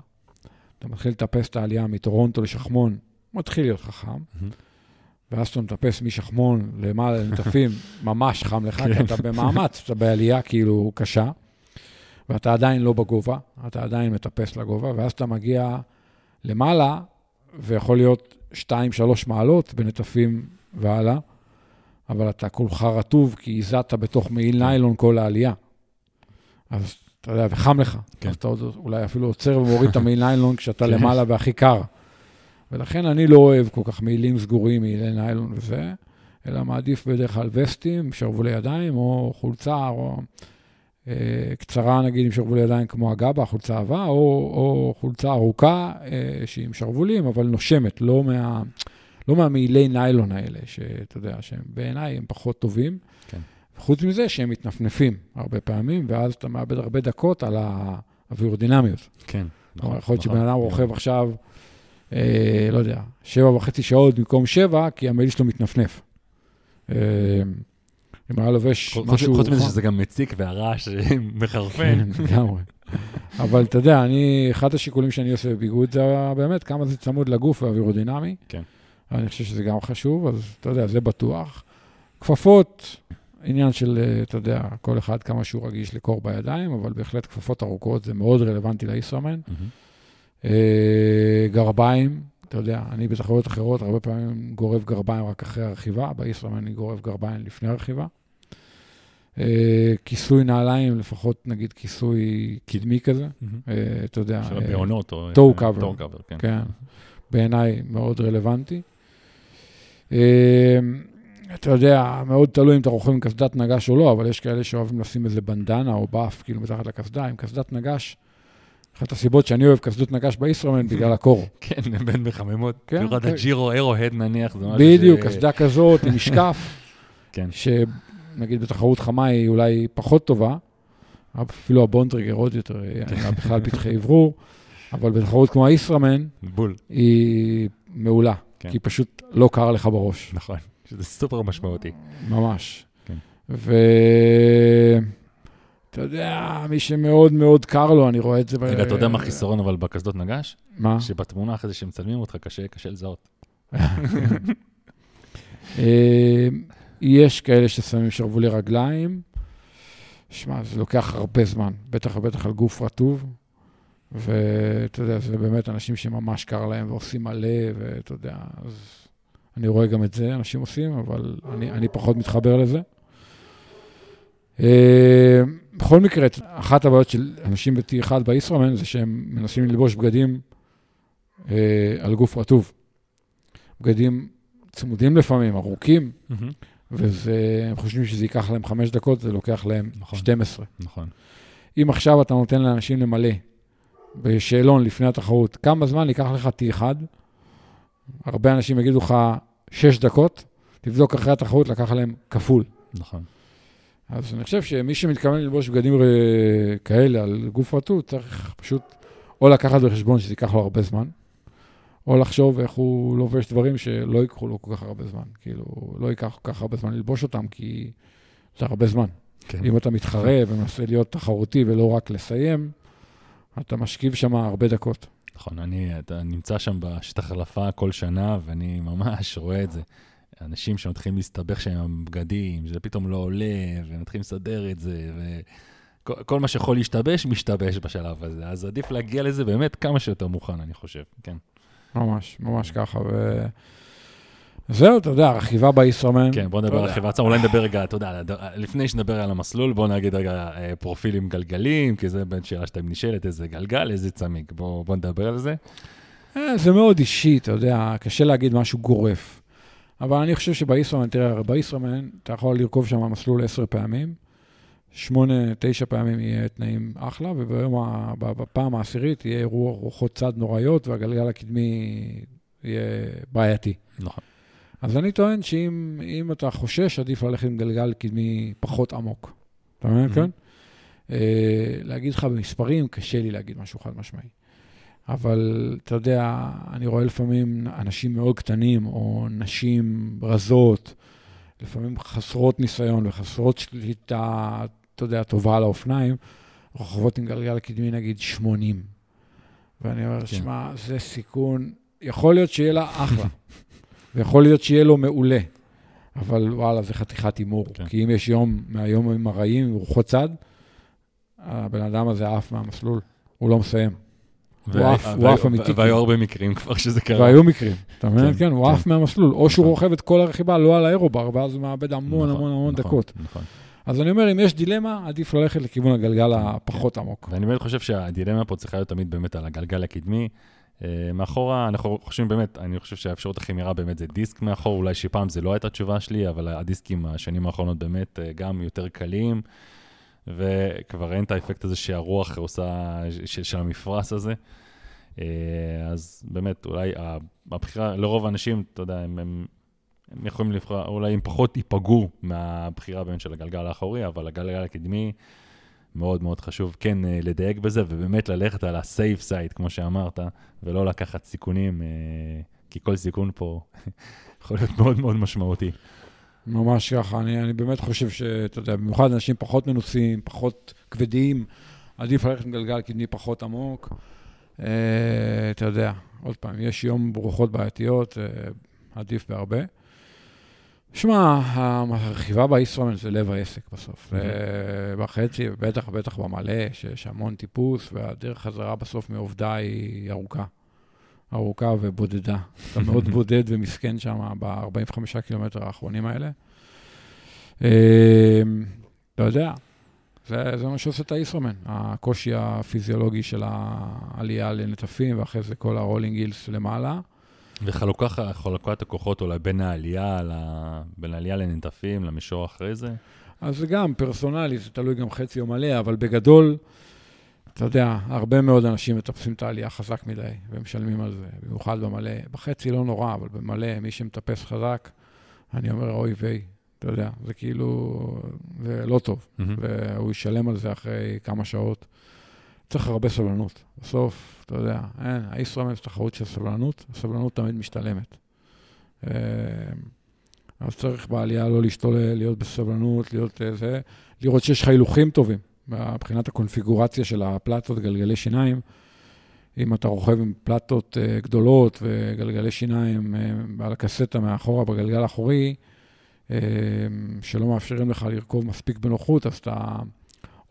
אתה מתחיל לטפס את העלייה מטורונטו לשחמון, מתחיל להיות חכם, ואז אתה מטפס משחמון למעלה לנטפים, ממש חם לך, כי אתה במאמץ, אתה בעלייה כאילו קשה. ואתה עדיין לא בגובה, אתה עדיין מטפס לגובה, ואז אתה מגיע למעלה, ויכול להיות 2-3 מעלות בנטפים והלאה, אבל אתה כולך רטוב, כי הזעת בתוך מעיל כן. ניילון כל העלייה. אז אתה יודע, וחם לך. כן. אז אתה עוד אולי אפילו עוצר ומוריד את המעיל ניילון כשאתה כן. למעלה והכי קר. ולכן אני לא אוהב כל כך מעילים סגורים, מעילי ניילון וזה, אלא מעדיף בדרך כלל וסטים, שרוולים ידיים, או חולצה, או... אה, קצרה, נגיד, עם שרוול ידיים כמו הגבה, חולצה עבה, או, או חולצה ארוכה אה, שהיא עם שרוולים, אבל נושמת, לא, מה, לא מהמעילי ניילון האלה, שאתה יודע, שהם בעיניי הם פחות טובים. כן. חוץ מזה שהם מתנפנפים הרבה פעמים, ואז אתה מאבד הרבה דקות על האווירודינמיות. כן, נכון. יכול להיות שבן אדם רוכב עכשיו, אה, לא יודע, שבע וחצי שעות במקום שבע, כי המעיל שלו מתנפנף. אה, אם היה לובש משהו... חוץ מזה שזה גם מציק והרעש מחרפן. כן, לגמרי. אבל אתה יודע, אני, אחד השיקולים שאני עושה בביגוד זה באמת כמה זה צמוד לגוף והאווירודינמי. כן. אני חושב שזה גם חשוב, אז אתה יודע, זה בטוח. כפפות, עניין של, אה, אתה יודע, כל אחד כמה שהוא רגיש לקור בידיים, אבל בהחלט כפפות ארוכות זה מאוד רלוונטי לישראמן. אה, גרביים, אתה יודע, אני בתחרויות אחרות הרבה פעמים גורב גרביים רק אחרי הרכיבה, בישראמן אני גורב גרביים לפני הרכיבה. אה, כיסוי נעליים, לפחות נגיד כיסוי קדמי כזה, אה, אתה יודע. של הבעונות או... טו קאבר. כן. כן, בעיניי מאוד רלוונטי. אה, אתה יודע, מאוד תלוי אם אתה רוכב עם קסדת נגש או לא, אבל יש כאלה שאוהבים לשים איזה בנדנה או באף, כאילו מתחת לקסדה, עם קסדת נגש. אחת הסיבות שאני אוהב קסדות נגש בישראמן, בגלל הקור. כן, בין מחממות. כן. במיוחד הג'ירו אירו-הד נניח, זה משהו ש... בדיוק, קסדה כזאת עם משקף. כן. נגיד בתחרות חמה היא אולי פחות טובה, אפילו הבונטריגר עוד יותר, כן. היה בכלל פתחי אוורור, אבל בתחרות כמו הישראמן, בול. היא מעולה, כן. כי פשוט לא קר לך בראש. נכון, שזה סופר משמעותי. ממש. כן. ו... אתה יודע, מי שמאוד מאוד קר לו, אני רואה את זה. רגע, אתה יודע מה החיסרון אבל בקסדות נגש? מה? שבתמונה אחרי זה שמצלמים אותך, קשה, קשה לזהות. אה, יש כאלה ששמים שרוולי רגליים. שמע, זה לוקח הרבה זמן, בטח ובטח על גוף רטוב. ואתה יודע, זה באמת אנשים שממש קר להם ועושים מלא, ואתה יודע, אז אני רואה גם את זה, אנשים עושים, אבל אני, אני פחות מתחבר לזה. אה, בכל מקרה, אחת הבעיות של אנשים ב-T1 בישראמן זה שהם מנסים ללבוש בגדים אה, על גוף רטוב. בגדים צמודים לפעמים, ארוכים. והם חושבים שזה ייקח להם חמש דקות, זה לוקח להם נכון, 12. נכון. אם עכשיו אתה נותן לאנשים למלא בשאלון לפני התחרות, כמה זמן ייקח לך T1, הרבה אנשים יגידו לך שש דקות, תבדוק אחרי התחרות, לקח להם כפול. נכון. אז אני חושב שמי שמתכוון ללבוש בגדים כאלה על גוף רטוב, צריך פשוט או לקחת בחשבון שזה ייקח לו הרבה זמן, או לחשוב איך הוא לובש דברים שלא ייקחו לו כל כך הרבה זמן. כאילו, לא ייקח כל כך הרבה זמן ללבוש אותם, כי זה הרבה זמן. כן. אם אתה מתחרה ומנסה להיות תחרותי ולא רק לסיים, אתה משכיב שם הרבה דקות. נכון, אני, אתה נמצא שם בשטח החלפה כל שנה, ואני ממש רואה את זה. אנשים שמתחילים להסתבך שם עם הבגדים, זה פתאום לא עולה, ומתחילים לסדר את זה, וכל מה שיכול להשתבש, משתבש בשלב הזה. אז עדיף להגיע לזה באמת כמה שיותר מוכן, אני חושב, כן. ממש, ממש ככה. ו... זהו, אתה יודע, רכיבה בישראמן. כן, בוא נדבר על רכיבה עצמה, אולי נדבר רגע, אתה יודע, לפני שנדבר על המסלול, בוא נגיד רגע אה, פרופילים גלגלים, כי זה בין שאלה שאתה נשאלת, איזה גלגל, איזה צמיג, בוא, בוא נדבר על זה. אה, זה מאוד אישי, אתה יודע, קשה להגיד משהו גורף. אבל אני חושב שבישראמן, תראה, בישראמן אתה יכול לרכוב שם מסלול עשר פעמים, שמונה, תשע פעמים יהיה תנאים אחלה, ובפעם העשירית יהיה רוחות צד נוראיות, והגלגל הקדמי יהיה בעייתי. נכון. אז אני טוען שאם אתה חושש, עדיף ללכת עם גלגל קדמי פחות עמוק. אתה מבין, mm-hmm. כן? Uh, להגיד לך במספרים, קשה לי להגיד משהו חד משמעי. אבל אתה יודע, אני רואה לפעמים אנשים מאוד קטנים, או נשים רזות, לפעמים חסרות ניסיון וחסרות שליטה, אתה יודע, טובה על האופניים, רוכבות עם גלגל קדמי נגיד 80. ואני אומר, כן. שמע, זה סיכון, יכול להיות שיהיה לה אחלה. ויכול להיות שיהיה לו מעולה, אבל וואלה, זה חתיכת הימור. כן. כי אם יש יום מהיומים הרעים, רוחות צד, הבן אדם הזה עף מהמסלול, הוא לא מסיים. הוא עף אמיתי. והיו הרבה מקרים כבר שזה קרה. והיו מקרים, אתה מבין? כן, כן, הוא עף כן. מהמסלול. או שהוא נכון. רוכב את כל הרכיבה לא על האירובר, ואז הוא מאבד המון נכון, המון המון נכון, דקות. אז אני אומר, אם יש דילמה, עדיף ללכת לכיוון הגלגל הפחות עמוק. ואני באמת חושב שהדילמה פה צריכה להיות תמיד באמת על הגלגל הקדמי. אה, מאחורה, אנחנו חושבים באמת, אני חושב שהאפשרות הכי מהירה באמת זה דיסק מאחור, אולי שפעם זה לא הייתה תשובה שלי, אבל הדיסקים השנים האחרונות באמת אה, גם יותר קלים, וכבר אין את האפקט הזה שהרוח עושה, של, של המפרש הזה. אה, אז באמת, אולי הבחירה, לרוב האנשים, אתה יודע, הם, הם, הם יכולים לבחור, אולי הם פחות ייפגעו מהבחירה באמת של הגלגל האחורי, אבל הגלגל הקדמי, מאוד מאוד חשוב כן אה, לדייק בזה, ובאמת ללכת על ה-safe side, כמו שאמרת, ולא לקחת סיכונים, אה, כי כל סיכון פה יכול להיות מאוד מאוד משמעותי. ממש ככה, אני, אני באמת חושב שאתה יודע, במיוחד אנשים פחות מנוסים, פחות כבדים, עדיף ללכת עם גלגל קדמי פחות עמוק. Uh, אתה יודע, עוד פעם, יש יום ברוחות בעייתיות, uh, עדיף בהרבה. שמע, הרכיבה באיסטרומן זה לב העסק בסוף. בחצי, בטח, בטח במלא, שיש המון טיפוס, והדרך חזרה בסוף מעובדה היא ארוכה. ארוכה ובודדה. אתה מאוד בודד ומסכן שם ב-45 קילומטר האחרונים האלה. אתה יודע, זה, זה מה שעושה את האיסרומן, הקושי הפיזיולוגי של העלייה לנטפים, ואחרי זה כל הרולינג גילס למעלה. וחלוקת הכוחות אולי בין העלייה, בין העלייה לנטפים, למישור אחרי זה? אז זה גם פרסונלי, זה תלוי גם חצי או מלא, אבל בגדול, אתה יודע, הרבה מאוד אנשים מטפסים את העלייה חזק מדי, ומשלמים על זה, במיוחד במלא. בחצי לא נורא, אבל במלא, מי שמטפס חזק, אני אומר, אוי ויי, אתה יודע, זה כאילו, זה לא טוב, mm-hmm. והוא ישלם על זה אחרי כמה שעות. צריך הרבה סבלנות. בסוף, אתה יודע, אין, הישראמן זה תחרות של סבלנות, הסבלנות תמיד משתלמת. אה, אז צריך בעלייה לא להשתולל, להיות בסבלנות, להיות אה, זה, לראות שיש לך הילוכים טובים מבחינת הקונפיגורציה של הפלטות, גלגלי שיניים. אם אתה רוכב עם פלטות uh, גדולות וגלגלי שיניים uh, על הקסטה מאחורה בגלגל האחורי, uh, שלא מאפשרים לך לרכוב מספיק בנוחות, אז אתה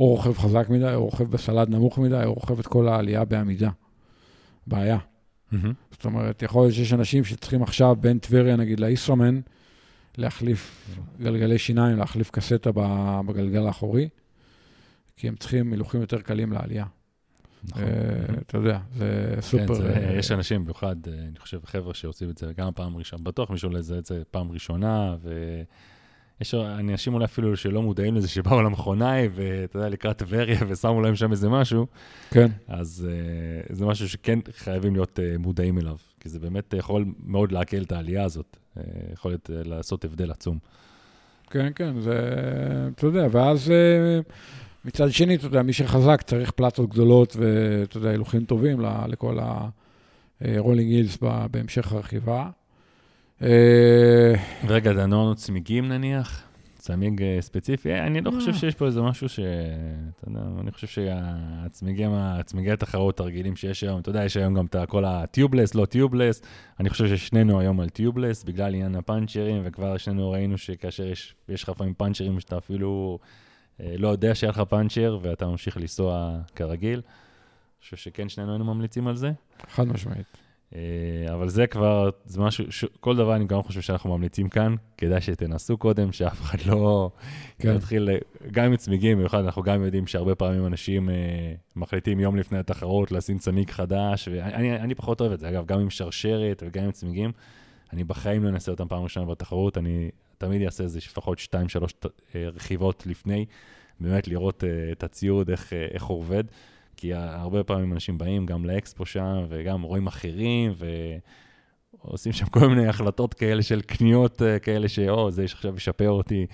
או רוכב חזק מדי, או רוכב בסלד נמוך מדי, או רוכב את כל העלייה בעמידה. בעיה. Mm-hmm. זאת אומרת, יכול להיות שיש אנשים שצריכים עכשיו בין טבריה, נגיד, לאיסרמן, להחליף גלגלי שיניים, להחליף קסטה בגלגל האחורי, כי הם צריכים הילוכים יותר קלים לעלייה. נכון. Uh, אתה יודע, זה סופר... כן, זה, uh, יש אנשים, במיוחד, uh, אני חושב, חבר'ה שעושים את זה גם פעם ראשונה, בטוח מישהו לזה את זה פעם ראשונה, ו... יש אנשים אולי אפילו שלא מודעים לזה, שבאו למכונאי, ואתה יודע, לקראת טבריה, ושמו להם שם איזה משהו. כן. אז uh, זה משהו שכן חייבים להיות uh, מודעים אליו, כי זה באמת יכול מאוד להקל את העלייה הזאת. Uh, יכול להיות uh, לעשות הבדל עצום. כן, כן, זה, אתה יודע, ואז uh, מצד שני, אתה יודע, מי שחזק צריך פלטות גדולות ואתה יודע, הילוכים טובים לכל ה rolling hills בהמשך הרכיבה. ורגע, דנון צמיגים נניח? צמיג אה, ספציפי, אני לא אה. חושב שיש פה איזה משהו ש... אתה יודע, אני חושב שהצמיגים, הצמיגי התחרות הרגילים שיש היום, אתה יודע, יש היום גם את כל ה tubeless, לא tubeless, אני חושב ששנינו היום על טיובלס, בגלל עניין הפאנצ'רים, וכבר שנינו ראינו שכאשר יש, לך לפעמים פאנצ'רים שאתה אפילו אה, לא יודע שהיה לך פאנצ'ר, ואתה ממשיך לנסוע כרגיל. אני חושב שכן, שנינו היינו ממליצים על זה. חד משמעית. אה, אבל זה כבר, זה משהו, ש... כל דבר אני גם חושב שאנחנו ממליצים כאן, כדאי שתנסו קודם, שאף אחד לא כן. יתחיל, גם עם צמיגים, במיוחד אנחנו גם יודעים שהרבה פעמים אנשים אה, מחליטים יום לפני התחרות לשים צמיג חדש, ואני אני פחות אוהב את זה, אגב, גם עם שרשרת וגם עם צמיגים, אני בחיים לא אנסה אותם פעם ראשונה בתחרות, אני תמיד אעשה איזה לפחות 2-3 אה, רכיבות לפני, באמת לראות אה, את הציוד, איך, אה, איך הוא עובד. כי הרבה פעמים אנשים באים גם לאקספו שם, וגם רואים אחרים, ועושים שם כל מיני החלטות כאלה של קניות כאלה, שאו, זה עכשיו ישפר אותי.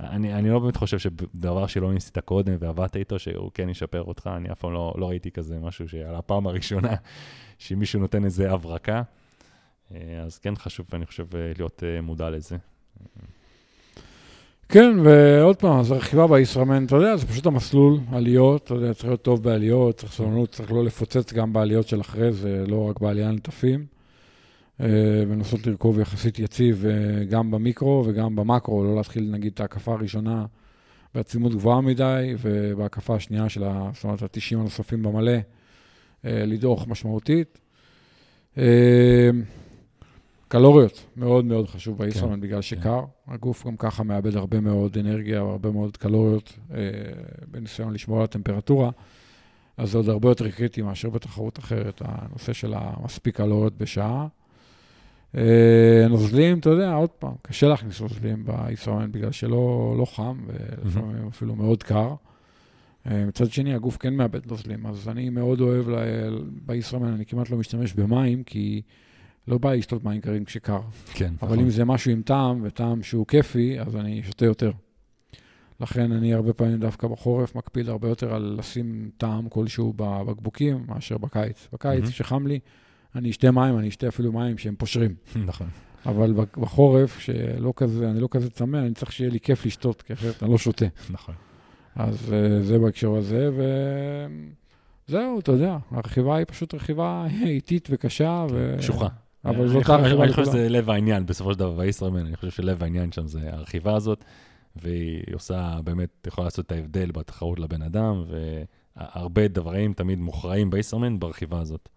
אני, אני לא באמת חושב שדבר שלא ניסית קודם ועבדת איתו, שהוא כן ישפר אותך, אני אף פעם לא, לא ראיתי כזה משהו שעל הפעם הראשונה, שמישהו נותן איזה הברקה. אה, אז כן חשוב, אני חושב, אה, להיות מודע לזה. כן, ועוד פעם, אז הרכיבה בישראמן, אתה יודע, זה פשוט המסלול, עליות, אתה יודע, צריך להיות טוב בעליות, צריך סבלנות, צריך לא לפוצץ גם בעליות של אחרי זה, לא רק בעלייה נטפים. אה, ולנסות לרכוב יחסית יציב אה, גם במיקרו וגם במקרו, לא להתחיל נגיד את ההקפה הראשונה בעצימות גבוהה מדי, ובהקפה השנייה של. זאת אומרת, ה-90 הנוספים במלא, אה, לדעוך משמעותית. קלוריות, מאוד מאוד חשוב כן, בגלל שקר. כן. הגוף גם ככה מאבד הרבה מאוד אנרגיה והרבה מאוד קלוריות אה, בניסיון לשמור על הטמפרטורה, אז זה עוד הרבה יותר קריטי מאשר בתחרות אחרת, הנושא של המספיק קלוריות בשעה. אה, נוזלים, אתה יודע, עוד פעם, קשה להכניס נוזלים באיסרמן בגלל שלא לא חם, ולפעמים אפילו מאוד קר. אה, מצד שני, הגוף כן מאבד נוזלים, אז אני מאוד אוהב באיסרמן, אני כמעט לא משתמש במים, כי... לא בא לשתות מים קרים כשקר. כן, אבל נכון. אם זה משהו עם טעם, וטעם שהוא כיפי, אז אני שותה יותר. לכן אני הרבה פעמים דווקא בחורף מקפיד הרבה יותר על לשים טעם כלשהו בבקבוקים מאשר בקיץ. בקיץ, כשחם mm-hmm. לי, אני אשתה מים, אני אשתה אפילו מים שהם פושרים. נכון. אבל בחורף, שלא כזה, אני לא כזה צמא, אני צריך שיהיה לי כיף לשתות, כי אחרת אני לא שותה. נכון. אז אה, זה בהקשר הזה, וזהו, אתה יודע, הרכיבה היא פשוט רכיבה איטית וקשה. ו... קשוחה. אבל זאת הרכיבה אני חושב שזה לב העניין, בסופו של דבר, בישראמן, אני חושב שלב העניין שם זה הרכיבה הזאת, והיא עושה, באמת, יכולה לעשות את ההבדל בתחרות לבן אדם, והרבה דברים תמיד מוכרעים בישראמן ברכיבה הזאת.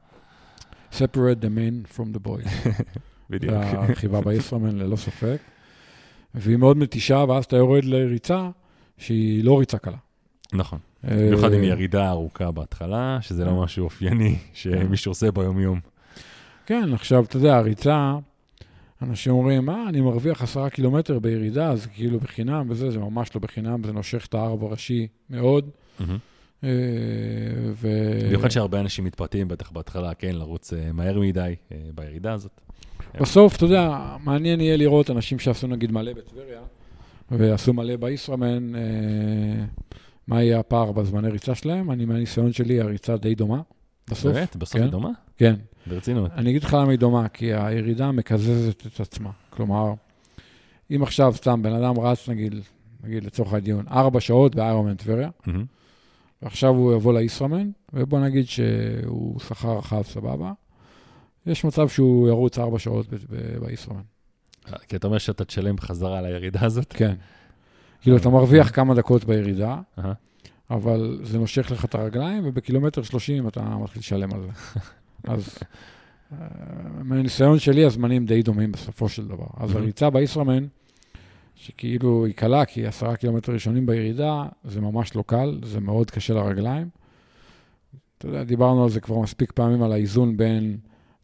separate the man from the boy. בדיוק. הרכיבה בישראמן, ללא ספק. והיא מאוד מתישה, ואז אתה יורד לריצה שהיא לא ריצה קלה. נכון. במיוחד עם ירידה ארוכה בהתחלה, שזה לא משהו אופייני שמישהו עושה ביום-יום. כן, עכשיו, אתה יודע, הריצה, אנשים אומרים, מה, אני מרוויח עשרה קילומטר בירידה, אז כאילו בחינם וזה, זה ממש לא בחינם, זה נושך את הארבע ראשי מאוד. אה, ו... במיוחד שהרבה אנשים מתפתים, בטח בהתחלה, כן, לרוץ אה, מהר מדי אה, בירידה הזאת. בסוף, אתה יודע, מעניין יהיה לראות אנשים שעשו נגיד מלא בטבריה, ועשו מלא בישראמן, מה יהיה הפער בזמני ריצה שלהם. אני, מהניסיון שלי, הריצה די דומה. בסוף. באמת? בסוף היא כן? דומה? כן. ברצינות. אני אגיד לך למה היא דומה, כי הירידה מקזזת את עצמה. כלומר, אם עכשיו סתם בן אדם רץ, נגיד, נגיד לצורך הדיון, ארבע שעות באיירומן טבריה. ועכשיו הוא יבוא לישראמן, ובוא נגיד שהוא שכר רחב סבבה, יש מצב שהוא ירוץ ארבע שעות בישראמן. כי אתה אומר שאתה תשלם בחזרה על הירידה הזאת? כן. כאילו, אתה מרוויח כמה דקות בירידה, אבל זה נושך לך את הרגליים, ובקילומטר 30 אתה מתחיל לשלם על זה. אז אה, מהניסיון שלי, הזמנים די דומים בסופו של דבר. אז הריצה בישראמן, שכאילו היא קלה, כי עשרה קילומטר ראשונים בירידה, זה ממש לא קל, זה מאוד קשה לרגליים. אתה יודע, דיברנו על זה כבר מספיק פעמים, על האיזון בין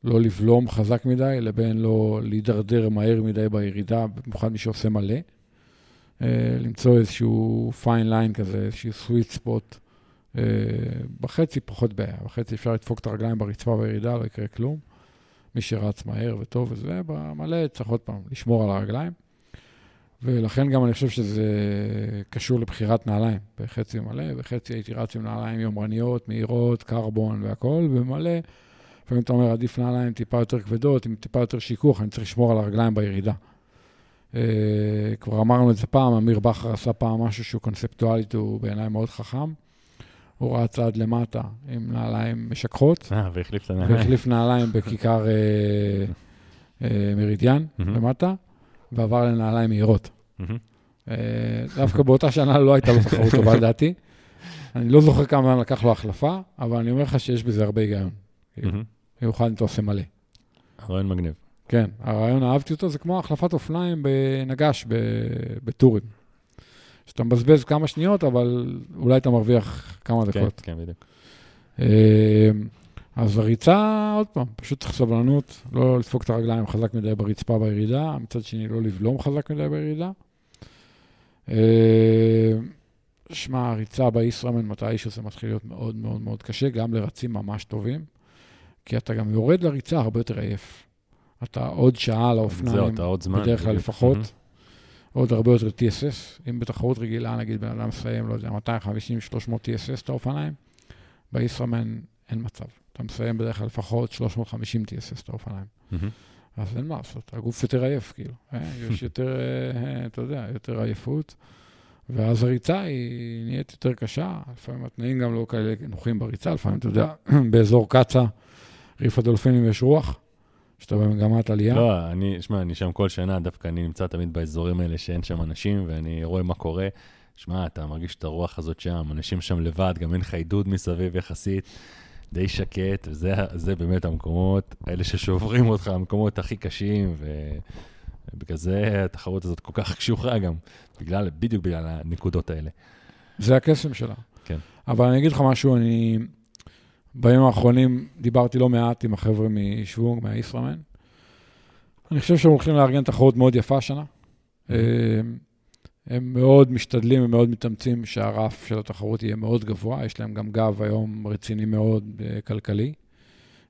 לא לבלום חזק מדי, לבין לא להידרדר מהר מדי בירידה, במיוחד מי שעושה מלא. אה, למצוא איזשהו פיין ליין כזה, איזשהו sweet spot. אה, בחצי פחות בעיה, בחצי אפשר לדפוק את הרגליים ברצפה בירידה, לא יקרה כלום. מי שרץ מהר וטוב וזה, במלא צריך עוד פעם לשמור על הרגליים. ולכן גם אני חושב שזה קשור לבחירת נעליים. בחצי מלא, בחצי הייתי רץ עם נעליים יומרניות, מהירות, קרבון והכול, במלא. לפעמים אתה אומר, עדיף נעליים טיפה יותר כבדות, עם טיפה יותר שיכוך, אני צריך לשמור על הרגליים בירידה. אה, כבר אמרנו את זה פעם, אמיר בכר עשה פעם משהו שהוא קונספטואלית, הוא בעיניי מאוד חכם. הוא רץ עד למטה עם נעליים משככות, אה, והחליף את הנעליים. והחליף נעליים בכיכר אה, אה, מרידיאן. למטה, ועבר לנעליים מהירות. דווקא באותה שנה לא הייתה לו תחרות טובה לדעתי. אני לא זוכר כמה זמן לקח לו החלפה, אבל אני אומר לך שיש בזה הרבה היגיון. במיוחד אם אתה עושה מלא. רעיון מגניב. כן, הרעיון, אהבתי אותו, זה כמו החלפת אופניים בנגש, בטורים. שאתה מבזבז כמה שניות, אבל אולי אתה מרוויח כמה כן, דקות. כן, בדיוק. אה, אז הריצה, עוד פעם, פשוט צריך סבלנות, לא לדפוק את הרגליים חזק מדי ברצפה בירידה, מצד שני לא לבלום חזק מדי בירידה. אה, שמע, הריצה בישראמן מתישהו זה מתחיל להיות מאוד מאוד מאוד קשה, גם לרצים ממש טובים, כי אתה גם יורד לריצה הרבה יותר עייף. אתה עוד שעה על זהו, האופניים, אתה עוד זמן. בדרך כלל. לפחות. עוד הרבה יותר TSS. אם בתחרות רגילה, נגיד, בן אדם מסיים, לא יודע, 250-300 TSS את האופניים, בישראמן אין מצב. אתה מסיים בדרך כלל לפחות 350 TSS את האופניים. אז אין מה לעשות, הגוף יותר עייף, כאילו. אה, יש יותר, אה, אתה יודע, יותר עייפות. ואז הריצה היא נהיית יותר קשה, לפעמים התנאים גם לא כאלה נוחים בריצה, לפעמים, אתה יודע, באזור קצא"א, ריף הדולפינים יש רוח, שאתה במגמת עלייה. לא, אני, שמע, אני שם כל שנה, דווקא אני נמצא תמיד באזורים האלה שאין שם אנשים, ואני רואה מה קורה. שמע, אתה מרגיש את הרוח הזאת שם, אנשים שם לבד, גם אין לך עידוד מסביב יחסית, די שקט, וזה זה באמת המקומות, האלה ששוברים אותך, המקומות הכי קשים, ובגלל זה התחרות הזאת כל כך קשוחה גם, בגלל, בדיוק בגלל הנקודות האלה. זה הקסם שלה. כן. אבל אני אגיד לך משהו, אני בימים האחרונים דיברתי לא מעט עם החבר'ה משוונג, מהישראמן. אני חושב שהם הולכים לארגן תחרות מאוד יפה השנה. Mm-hmm. הם, הם מאוד משתדלים ומאוד מתאמצים שהרף של התחרות יהיה מאוד גבוה. יש להם גם גב היום רציני מאוד אה, כלכלי,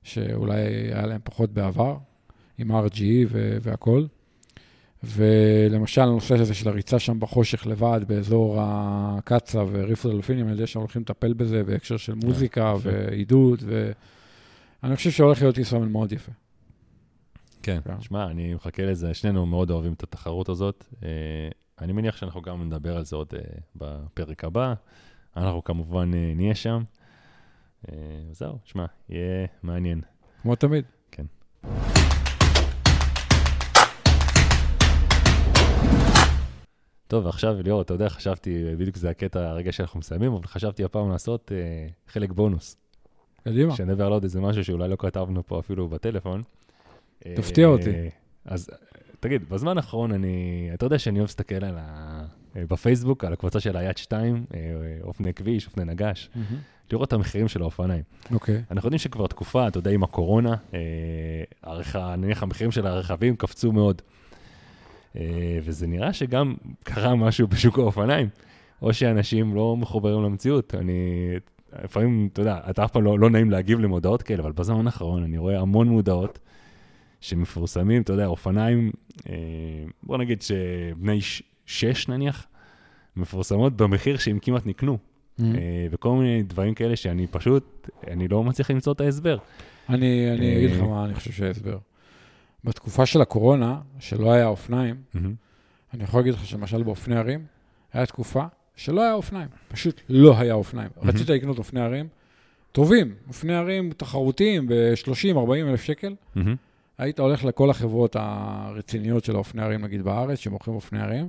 שאולי היה להם פחות בעבר, עם RGE והכול. ולמשל, הנושא הזה של הריצה שם בחושך לבד, באזור הקצא וריף הדולפינים, אני יודע שהם הולכים לטפל בזה בהקשר של מוזיקה יפה. ועידוד, ואני חושב שהולך להיות ישראמן מאוד יפה. כן, כן. שמע, אני מחכה לזה, שנינו מאוד אוהבים את התחרות הזאת. אה, אני מניח שאנחנו גם נדבר על זה עוד אה, בפרק הבא. אנחנו כמובן אה, נהיה שם. זהו, שמע, יהיה מעניין. כמו תמיד. כן. טוב, ועכשיו, ליאור, אתה יודע, חשבתי, בדיוק זה הקטע, הרגע שאנחנו מסיימים, אבל חשבתי הפעם לעשות אה, חלק בונוס. קדימה. שנדבר על עוד איזה משהו שאולי לא כתבנו פה אפילו בטלפון. תפתיע אה, אותי. אז תגיד, בזמן האחרון אני, אתה יודע שאני אוהב להסתכל על ה... אה, בפייסבוק, על הקבוצה של היד 2, אה, אופני כביש, אופני נגש, מהמם. לראות את המחירים של האופניים. אוקיי. אנחנו יודעים שכבר תקופה, אתה יודע, עם הקורונה, אה, הרכ... נניח המחירים של הרכבים קפצו מאוד. אה, וזה נראה שגם קרה משהו בשוק האופניים, או שאנשים לא מחוברים למציאות. אני, לפעמים, אתה יודע, אתה אף פעם לא, לא נעים להגיב למודעות כאלה, אבל בזמן האחרון אני רואה המון מודעות שמפורסמים, אתה יודע, אופניים, אה, בוא נגיד שבני שש נניח, מפורסמות במחיר שהם כמעט נקנו. מהמם. אה, וכל מיני דברים כאלה שאני פשוט, אני לא מצליח למצוא את ההסבר. אני אני אגיד לך מה אני חושב שההסבר. בתקופה של הקורונה, שלא היה אופניים, אני יכול להגיד לך שלמשל באופני ערים, היה תקופה שלא היה אופניים, פשוט לא היה אופניים. רצית לקנות אופני ערים טובים, אופני ערים תחרותיים ב-30-40 אלף שקל, היית הולך לכל החברות הרציניות של האופני ערים, נגיד בארץ, שמוכרים אופני ערים,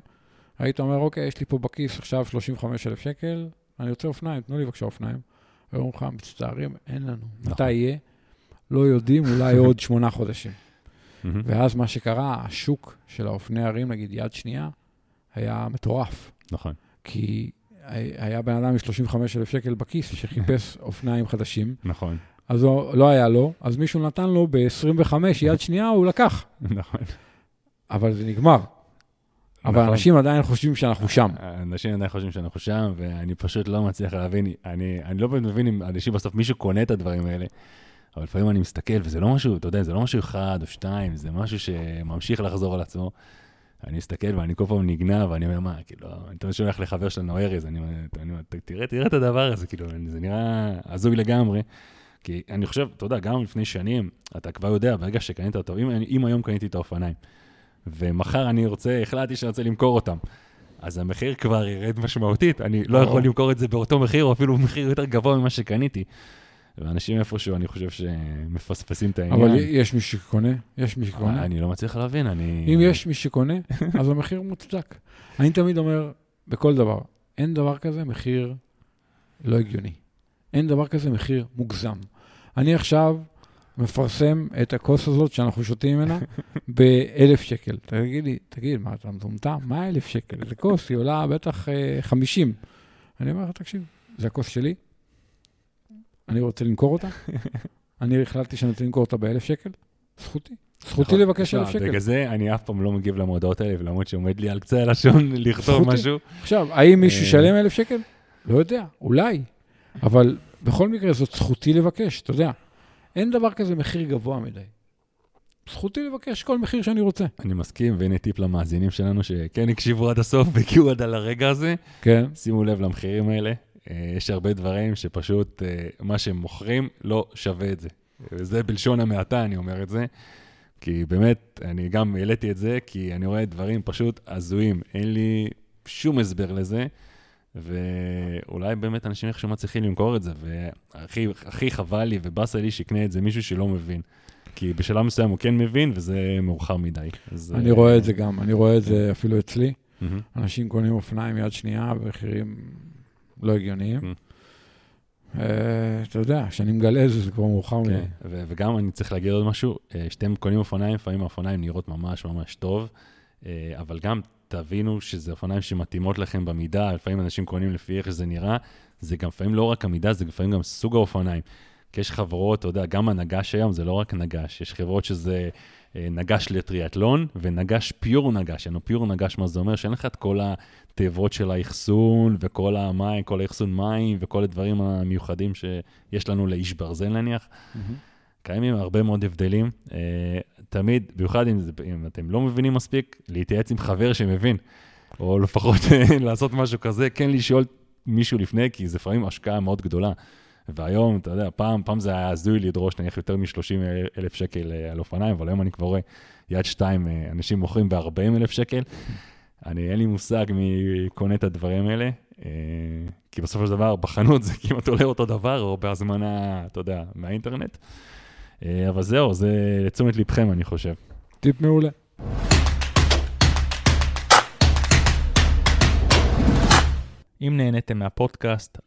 היית אומר, אוקיי, יש לי פה בכיס עכשיו 35 אלף שקל, אני רוצה אופניים, תנו לי בבקשה אופניים. היו אומרים לך, מצטערים, אין לנו. נכון. מתי יהיה? לא יודעים, אולי עוד שמונה חודשים. ואז מה שקרה, השוק של האופני ערים, נגיד יד שנייה, היה מטורף. נכון. כי היה בן אדם עם 35 אלף שקל בכיס שחיפש אופניים חדשים, נכון. אז לא, לא היה לו, אז מישהו נתן לו ב-25 יד שנייה, הוא לקח. נכון. אבל זה נגמר. אבל נכון. אנשים עדיין חושבים שאנחנו שם. אנשים עדיין חושבים שאנחנו שם, ואני פשוט לא מצליח להבין, אני, אני לא באמת מבין אם אנשים בסוף, מישהו קונה את הדברים האלה, אבל לפעמים אני מסתכל, וזה לא משהו, אתה יודע, זה לא משהו אחד או שתיים, זה משהו שממשיך לחזור על עצמו. אני מסתכל ואני כל פעם נגנב, ואני אומר, מה, כאילו, אני תמיד שולח לחבר שלנו ארז, אני אומר, אני אומר, תראה, תראה את הדבר הזה, כאילו, זה נראה הזוי לגמרי. כי אני חושב, אתה יודע, גם לפני שנים, אתה כבר יודע, ברגע שקנית אותו, אם, אם היום קניתי את האופניים, ומחר אני רוצה, החלטתי שאני רוצה למכור אותם. אז המחיר כבר ירד משמעותית, אני לא יכול למכור את זה באותו מחיר, או אפילו מחיר יותר גבוה ממה שקניתי. ואנשים איפשהו, אני חושב שמפספסים את העניין. אבל יש מי שקונה, יש מי שקונה. אני לא מצליח להבין, אני... אם יש מי שקונה, אז המחיר מוצדק. אני תמיד אומר, בכל דבר, אין דבר כזה מחיר לא הגיוני. אין דבר כזה מחיר מוגזם. אני עכשיו מפרסם את הכוס הזאת שאנחנו שותים ממנה באלף שקל. תגיד לי, תגיד, מה, אתה מטומטם? מה אלף שקל? איזה כוס, היא עולה בטח אה, חמישים. אני אומר לך, תקשיב, זה הכוס שלי, אני רוצה למכור אותה, אני החלטתי שאני רוצה למכור אותה באלף שקל, זכותי. זכותי נכון. לבקש אלף שקל. בגלל זה אני אף פעם לא מגיב למודעות האלה, ולמרות שעומד לי על קצה הלשון לכתוב. משהו. עכשיו, האם מישהו אה. ישלם אלף שקל? לא יודע, אולי. אבל בכל מקרה, זאת זכותי לבקש, אתה יודע. אין דבר כזה מחיר גבוה מדי. זכותי לבקש כל מחיר שאני רוצה. אני מסכים, והנה טיפ למאזינים שלנו שכן הקשיבו עד הסוף והגיעו עד על הרגע הזה. כן. שימו לב למחירים האלה. אה, יש הרבה דברים שפשוט אה, מה שהם מוכרים לא שווה את זה. וזה בלשון המעטה, אני אומר את זה. כי באמת, אני גם העליתי את זה, כי אני רואה דברים פשוט הזויים. אין לי שום הסבר לזה, ואולי באמת אנשים איכשהו מצליחים למכור את זה, והכי הכי חבל לי ובאסה לי שיקנה את זה מישהו שלא מבין. כי בשלב מסוים הוא כן מבין, וזה מאוחר מדי. אז, אני אה, רואה את זה גם, אני רואה את זה אפילו אצלי. אנשים קונים אופניים יד שנייה במחירים לא הגיוניים. אה, אתה יודע, כשאני מגלה את זה, זה כבר מאוחר מדי. כן, ו- וגם אני צריך להגיד עוד משהו, אה, שאתם קונים אופניים, לפעמים האופניים נראות ממש ממש טוב, אה, אבל גם תבינו שזה אופניים שמתאימות לכם במידה, לפעמים אנשים קונים לפי איך שזה נראה, זה גם לפעמים לא רק המידה, זה לפעמים גם סוג האופניים. כי יש חברות, אתה יודע, גם הנגש היום זה לא רק נגש, יש חברות שזה אה, נגש לטריאטלון ונגש פיור נגש. יענו פיור נגש, מה זה אומר? שאין לך את כל התאבות של האחסון וכל המים, כל האחסון מים וכל הדברים המיוחדים שיש לנו לאיש ברזל נניח. מהמם. קיימים הרבה מאוד הבדלים. אה, תמיד, במיוחד אם, אם אתם לא מבינים מספיק, להתייעץ עם חבר שמבין, או לפחות לעשות משהו כזה, כן לשאול מישהו לפני, כי זה לפעמים השקעה מאוד גדולה. והיום, אתה יודע, פעם, פעם זה היה הזוי לדרוש נניח יותר מ-30 אלף שקל אה, על אופניים, אבל היום אני כבר רואה יד שתיים, אה, אנשים מוכרים ב-40 אלף שקל. אני, אין לי מושג מי קונה את הדברים האלה, אה, כי בסופו של דבר, בחנות זה כמעט עולה אותו דבר, או בהזמנה, אתה יודע, מהאינטרנט. אבל זהו, זה לתשומת לבכם, אני חושב. טיפ מעולה. אם נהניתם מהפודקאסט,